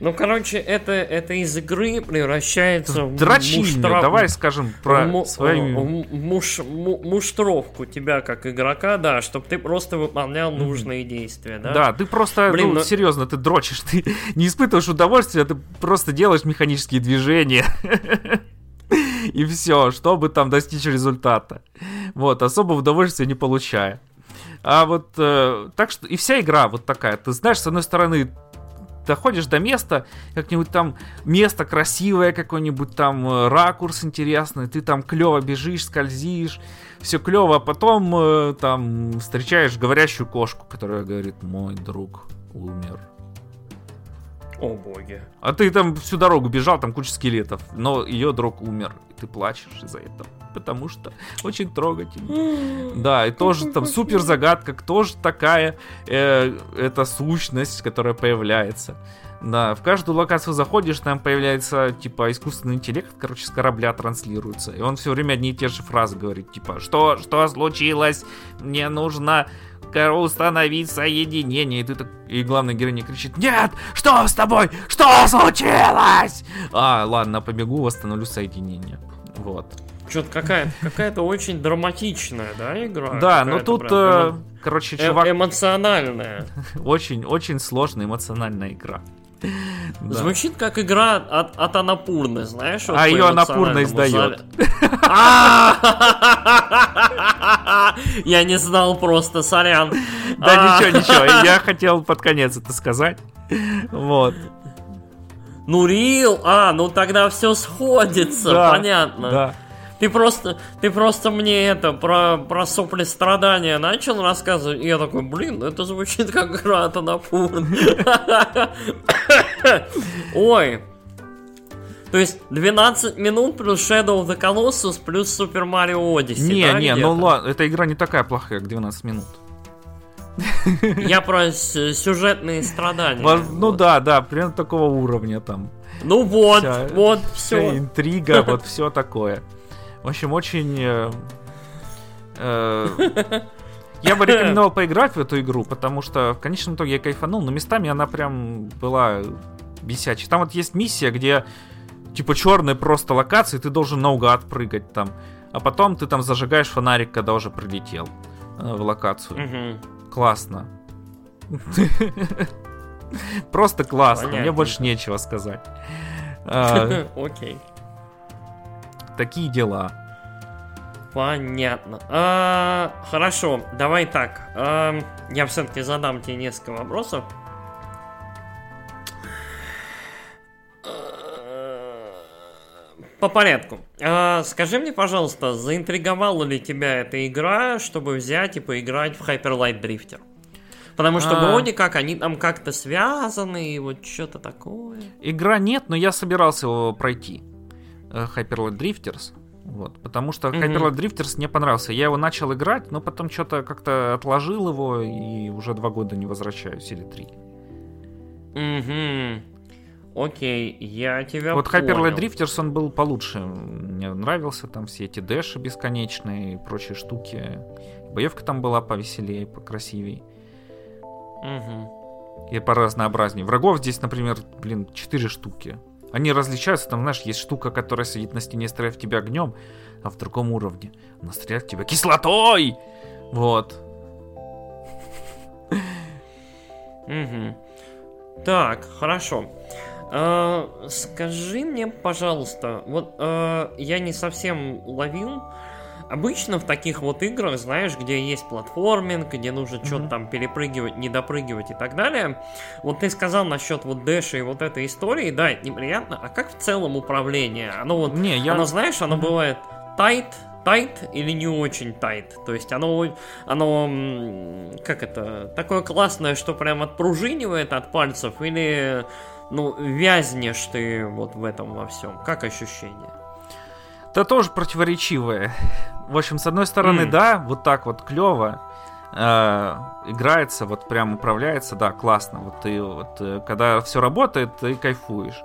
ну, короче, это, это из игры превращается в муштров... Давай скажем про му... свою... Муш... Муштровку тебя как игрока, да, чтобы ты просто выполнял нужные действия, да? Да, ты просто, Блин, ну, но... серьезно, ты дрочишь, ты [LAUGHS] не испытываешь удовольствия, ты просто делаешь механические движения. [LAUGHS] И все, чтобы там достичь результата. Вот, особо удовольствия не получая. А вот э, так что и вся игра вот такая. Ты знаешь, с одной стороны, доходишь до места, как-нибудь там место красивое, какой-нибудь там э, ракурс интересный, ты там клево бежишь, скользишь, все клево, а потом э, там встречаешь говорящую кошку, которая говорит, мой друг умер. О боги. А ты там всю дорогу бежал, там куча скелетов, но ее друг умер, и ты плачешь из-за этого, потому что очень трогательно. [GASPS] Да, и тоже там супер загадка, кто же такая э, эта сущность, которая появляется. Да, в каждую локацию заходишь, там появляется, типа, искусственный интеллект, короче, с корабля транслируется. И он все время одни и те же фразы говорит, типа, что, что случилось? Мне нужно установить соединение. И ты так... И главная героиня кричит, нет, что с тобой? Что случилось? А, ладно, побегу, восстановлю соединение. Вот. Что-то какая-то какая-то очень драматичная, да, игра? Да, но тут, прям, э, короче, э чувак... Эмоциональная. [LAUGHS] Очень-очень сложная эмоциональная игра. Звучит как игра от, от Анапурны, знаешь? Вот а ее Анапурна издает. Я не знал просто, сорян. Да ничего, ничего, я хотел под конец это сказать. Вот. Ну, Рил, а, ну тогда все сходится, понятно. Да. Ты просто, ты просто мне это про, про сопли страдания начал рассказывать. И я такой, блин, это звучит [LAUGHS] как игра от [LAUGHS] Ой. То есть 12 минут плюс Shadow of the Colossus плюс Super Mario Odyssey. Не, да, не, ну ладно, эта игра не такая плохая, как 12 минут. Я про сюжетные страдания. Ну вот. да, да, примерно такого уровня там. Ну вот, вся, вот, все. Вся интрига, вот все такое. В общем, очень... Э, э, я бы рекомендовал поиграть в эту игру, потому что в конечном итоге я кайфанул, но местами она прям была бесячая. Там вот есть миссия, где типа черные просто локации, ты должен наугад прыгать там. А потом ты там зажигаешь фонарик, когда уже прилетел э, в локацию. Угу. Классно. [LAUGHS] Просто классно. Мне больше нечего сказать. А, [LAUGHS] Окей такие дела. Понятно. А, хорошо, давай так. А, я все-таки задам тебе несколько вопросов. По порядку. А, скажи мне, пожалуйста, заинтриговала ли тебя эта игра, чтобы взять и поиграть в Hyper Light Drifter? Потому что а... вроде как они там как-то связаны, и вот что-то такое. Игра нет, но я собирался его пройти. Э, Hyperlight Drifters. Вот, потому что mm-hmm. Hyperlight Drifters мне понравился. Я его начал играть, но потом что-то как-то отложил его и уже два года не возвращаюсь, или три. Угу. Окей, я тебя Вот понял. Hyperlight Drifters, он был получше. Мне нравился там все эти дэши бесконечные и прочие штуки. Боевка там была повеселее, покрасивее. Угу. И по разнообразнее. Врагов здесь, например, блин, четыре штуки. Они различаются, там, знаешь, есть штука, которая сидит на стене, стреляет в тебя огнем, а в другом уровне она стреляет в тебя кислотой! Вот. Угу. Так, хорошо. А, скажи мне, пожалуйста, вот а, я не совсем уловил, Обычно в таких вот играх, знаешь, где есть платформинг, где нужно mm-hmm. что-то там перепрыгивать, не допрыгивать и так далее. Вот ты сказал насчет вот дэша и вот этой истории, да, это неприятно. А как в целом управление? Оно вот, не, я... оно знаешь, оно mm-hmm. бывает tight, тайт или не очень тайт. То есть оно, оно, как это, такое классное, что прям отпружинивает от пальцев, или, ну, вязнешь ты вот в этом во всем. Как ощущение? Это тоже противоречивое. В общем, с одной стороны, mm. да, вот так вот клево. Э, играется, вот прям управляется, да, классно. Вот ты вот, э, когда все работает, ты кайфуешь.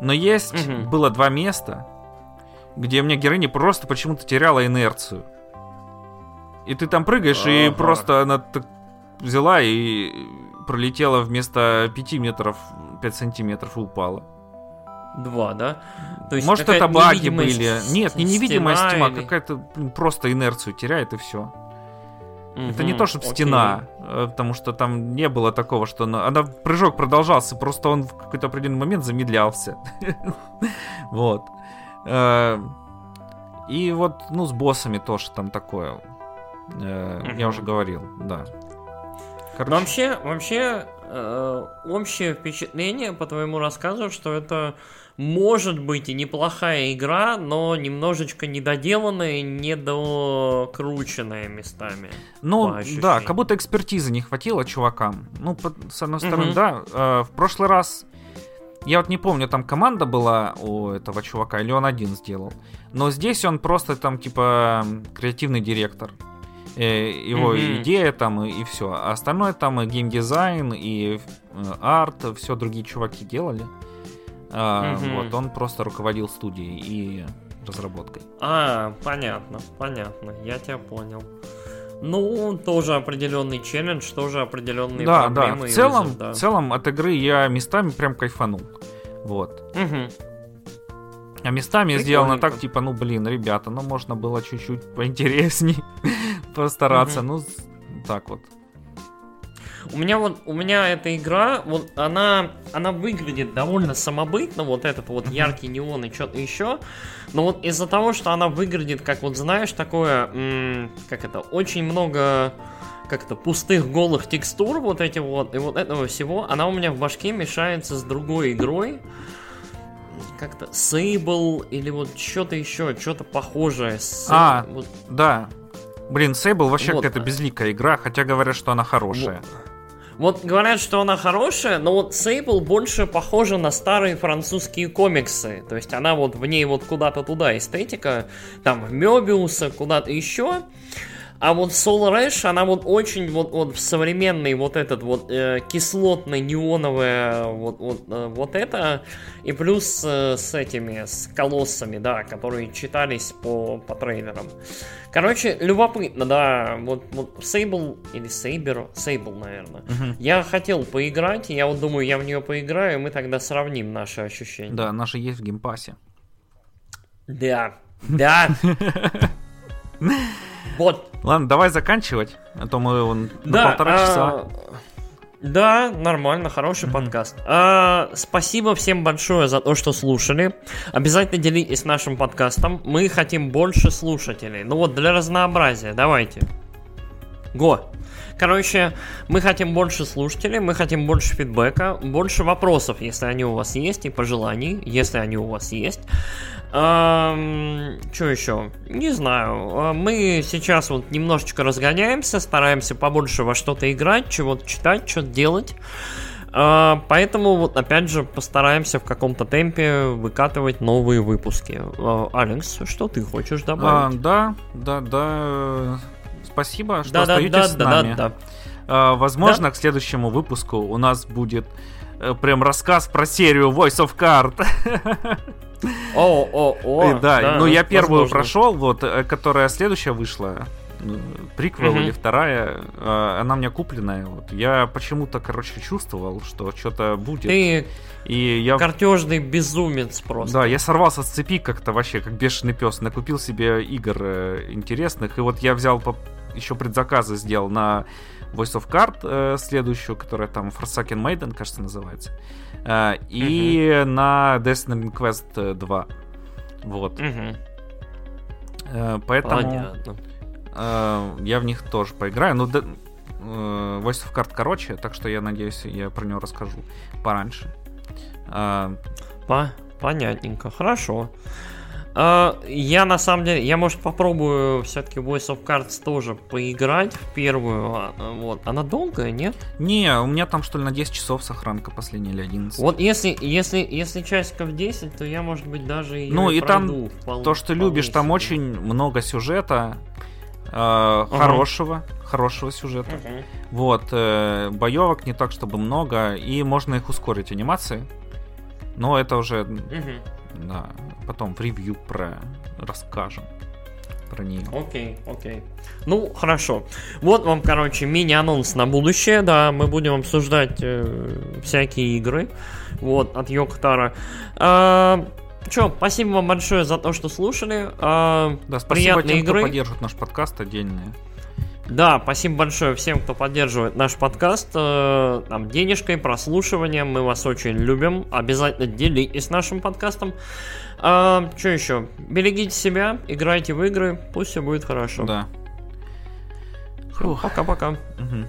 Но есть mm-hmm. было два места, где у меня героиня просто почему-то теряла инерцию. И ты там прыгаешь, ага. и просто она так взяла и пролетела вместо 5 метров, 5 сантиметров и упала. Два, да? То есть Может, это баги были. Нет, не невидимая стена, или... какая-то просто инерцию теряет и все. Угу, это не то, чтобы стена, э, потому что там не было такого, что она, она прыжок продолжался, просто он в какой-то определенный момент замедлялся. [LAUGHS] Вот. Э, и вот, ну, с боссами тоже там такое. Э, я уже говорил, да. Вообще, вообще, общее впечатление по твоему рассказу, что это может быть и неплохая игра, но немножечко недоделанная, недокрученная местами. Ну, да, как будто экспертизы не хватило чувакам. Ну, с одной стороны, угу. да. Э, в прошлый раз я вот не помню, там команда была у этого чувака, или он один сделал. Но здесь он просто там, типа, креативный директор. Э, его mm-hmm. идея там и, и все. А остальное там и геймдизайн, и э, арт, все другие чуваки делали. А, mm-hmm. Вот, он просто руководил студией и разработкой. А, понятно, понятно, я тебя понял. Ну, тоже определенный челлендж, тоже определенные да, проблемы. Да, в целом, вызов, да. в целом от игры я местами прям кайфанул. Вот. Угу. А местами сделано так, типа, ну блин, ребята, ну можно было чуть-чуть поинтересней [LAUGHS] постараться. Угу. Ну, так вот. У меня вот, у меня эта игра, вот она, она выглядит довольно самобытно, вот этот вот яркий неон и что-то еще, но вот из-за того, что она выглядит, как вот знаешь, такое, м- как это, очень много как-то пустых голых текстур вот эти вот, и вот этого всего, она у меня в башке мешается с другой игрой, как-то Sable или вот что-то еще, что-то похожее. С... А, вот. да. Блин, Sable вообще вот. какая-то безликая игра, хотя говорят, что она хорошая. Вот. Вот говорят, что она хорошая, но вот Sable больше похожа на старые французские комиксы. То есть она вот в ней вот куда-то туда эстетика, там в Мебиуса, куда-то еще. А вот Soul Rush, она вот очень вот, вот в современный вот этот вот э, кислотно-неоновое вот, вот, э, вот это, и плюс э, с этими, с колоссами, да, которые читались по, по трейлерам. Короче, любопытно, да, вот, вот Sable или Saber, Sable, наверное. Угу. Я хотел поиграть, я вот думаю, я в нее поиграю, и мы тогда сравним наши ощущения. Да, она же есть в Game Pass е. Да, да. [LAUGHS] Вот. Ладно, давай заканчивать, а то мы вон, да, на полтора часа. А, да, нормально, хороший mm-hmm. подкаст. А, спасибо всем большое за то, что слушали. Обязательно делитесь нашим подкастом. Мы хотим больше слушателей. Ну вот, для разнообразия, давайте. Го. Короче, мы хотим больше слушателей, мы хотим больше фидбэка, больше вопросов, если они у вас есть, и пожеланий, если они у вас есть. Эм, что еще? Не знаю. А, мы сейчас вот немножечко разгоняемся, стараемся побольше во что-то играть, чего-то читать, что-то делать. Uh, поэтому вот опять же постараемся в каком-то темпе выкатывать новые выпуски. Uh, Алекс, что ты хочешь добавить? А, да, да, да. Спасибо, что да, остаетесь да, с нами. Да, да, да. Возможно, да? к следующему выпуску у нас будет uh, прям рассказ про серию Voice of Card. [LAUGHS] О, о, о. Да, да ну я первую возможно. прошел, вот, э, которая следующая вышла, ну, приквел угу. или вторая, э, она у меня купленная. Вот. Я почему-то, короче, чувствовал, что что-то будет. Ты и я... картежный безумец просто. Да, я сорвался с цепи как-то вообще, как бешеный пес. Накупил себе игр э, интересных. И вот я взял по... еще предзаказы сделал на Voice of Card э, следующую, которая там Forsaken Maiden, кажется, называется. Э, и mm-hmm. на Destiny Quest 2. Вот. Mm-hmm. Э, поэтому Понятно. Э, я в них тоже поиграю. Ну, de- э, Voice of Card короче, так что я надеюсь, я про него расскажу пораньше. Э, По- понятненько, хорошо. Uh, я на самом деле, я может попробую все-таки Voice of Cards тоже поиграть в первую. А, вот, она долгая, нет? Не, у меня там что ли на 10 часов сохранка последняя или 11. Вот если, если, если часиков 10, то я может быть даже и Ну и там пол, то, что любишь, там очень много сюжета. Э, uh-huh. хорошего, хорошего сюжета. Uh-huh. Вот, э, боевок не так, чтобы много, и можно их ускорить анимации. Но это уже uh-huh. Да, потом в ревью про расскажем про нее. Окей, окей. Ну, хорошо. Вот вам, короче, мини-анонс на будущее, да, мы будем обсуждать э, всякие игры, вот, от Йоктара. А, Че, спасибо вам большое за то, что слушали. А, да, спасибо тем, игры. кто поддерживает наш подкаст отдельные. Да, спасибо большое всем, кто поддерживает наш подкаст. Э, там денежкой, прослушиванием. Мы вас очень любим. Обязательно делитесь нашим подкастом. А, что еще? Берегите себя, играйте в игры. Пусть все будет хорошо. Да. Пока-пока. Угу.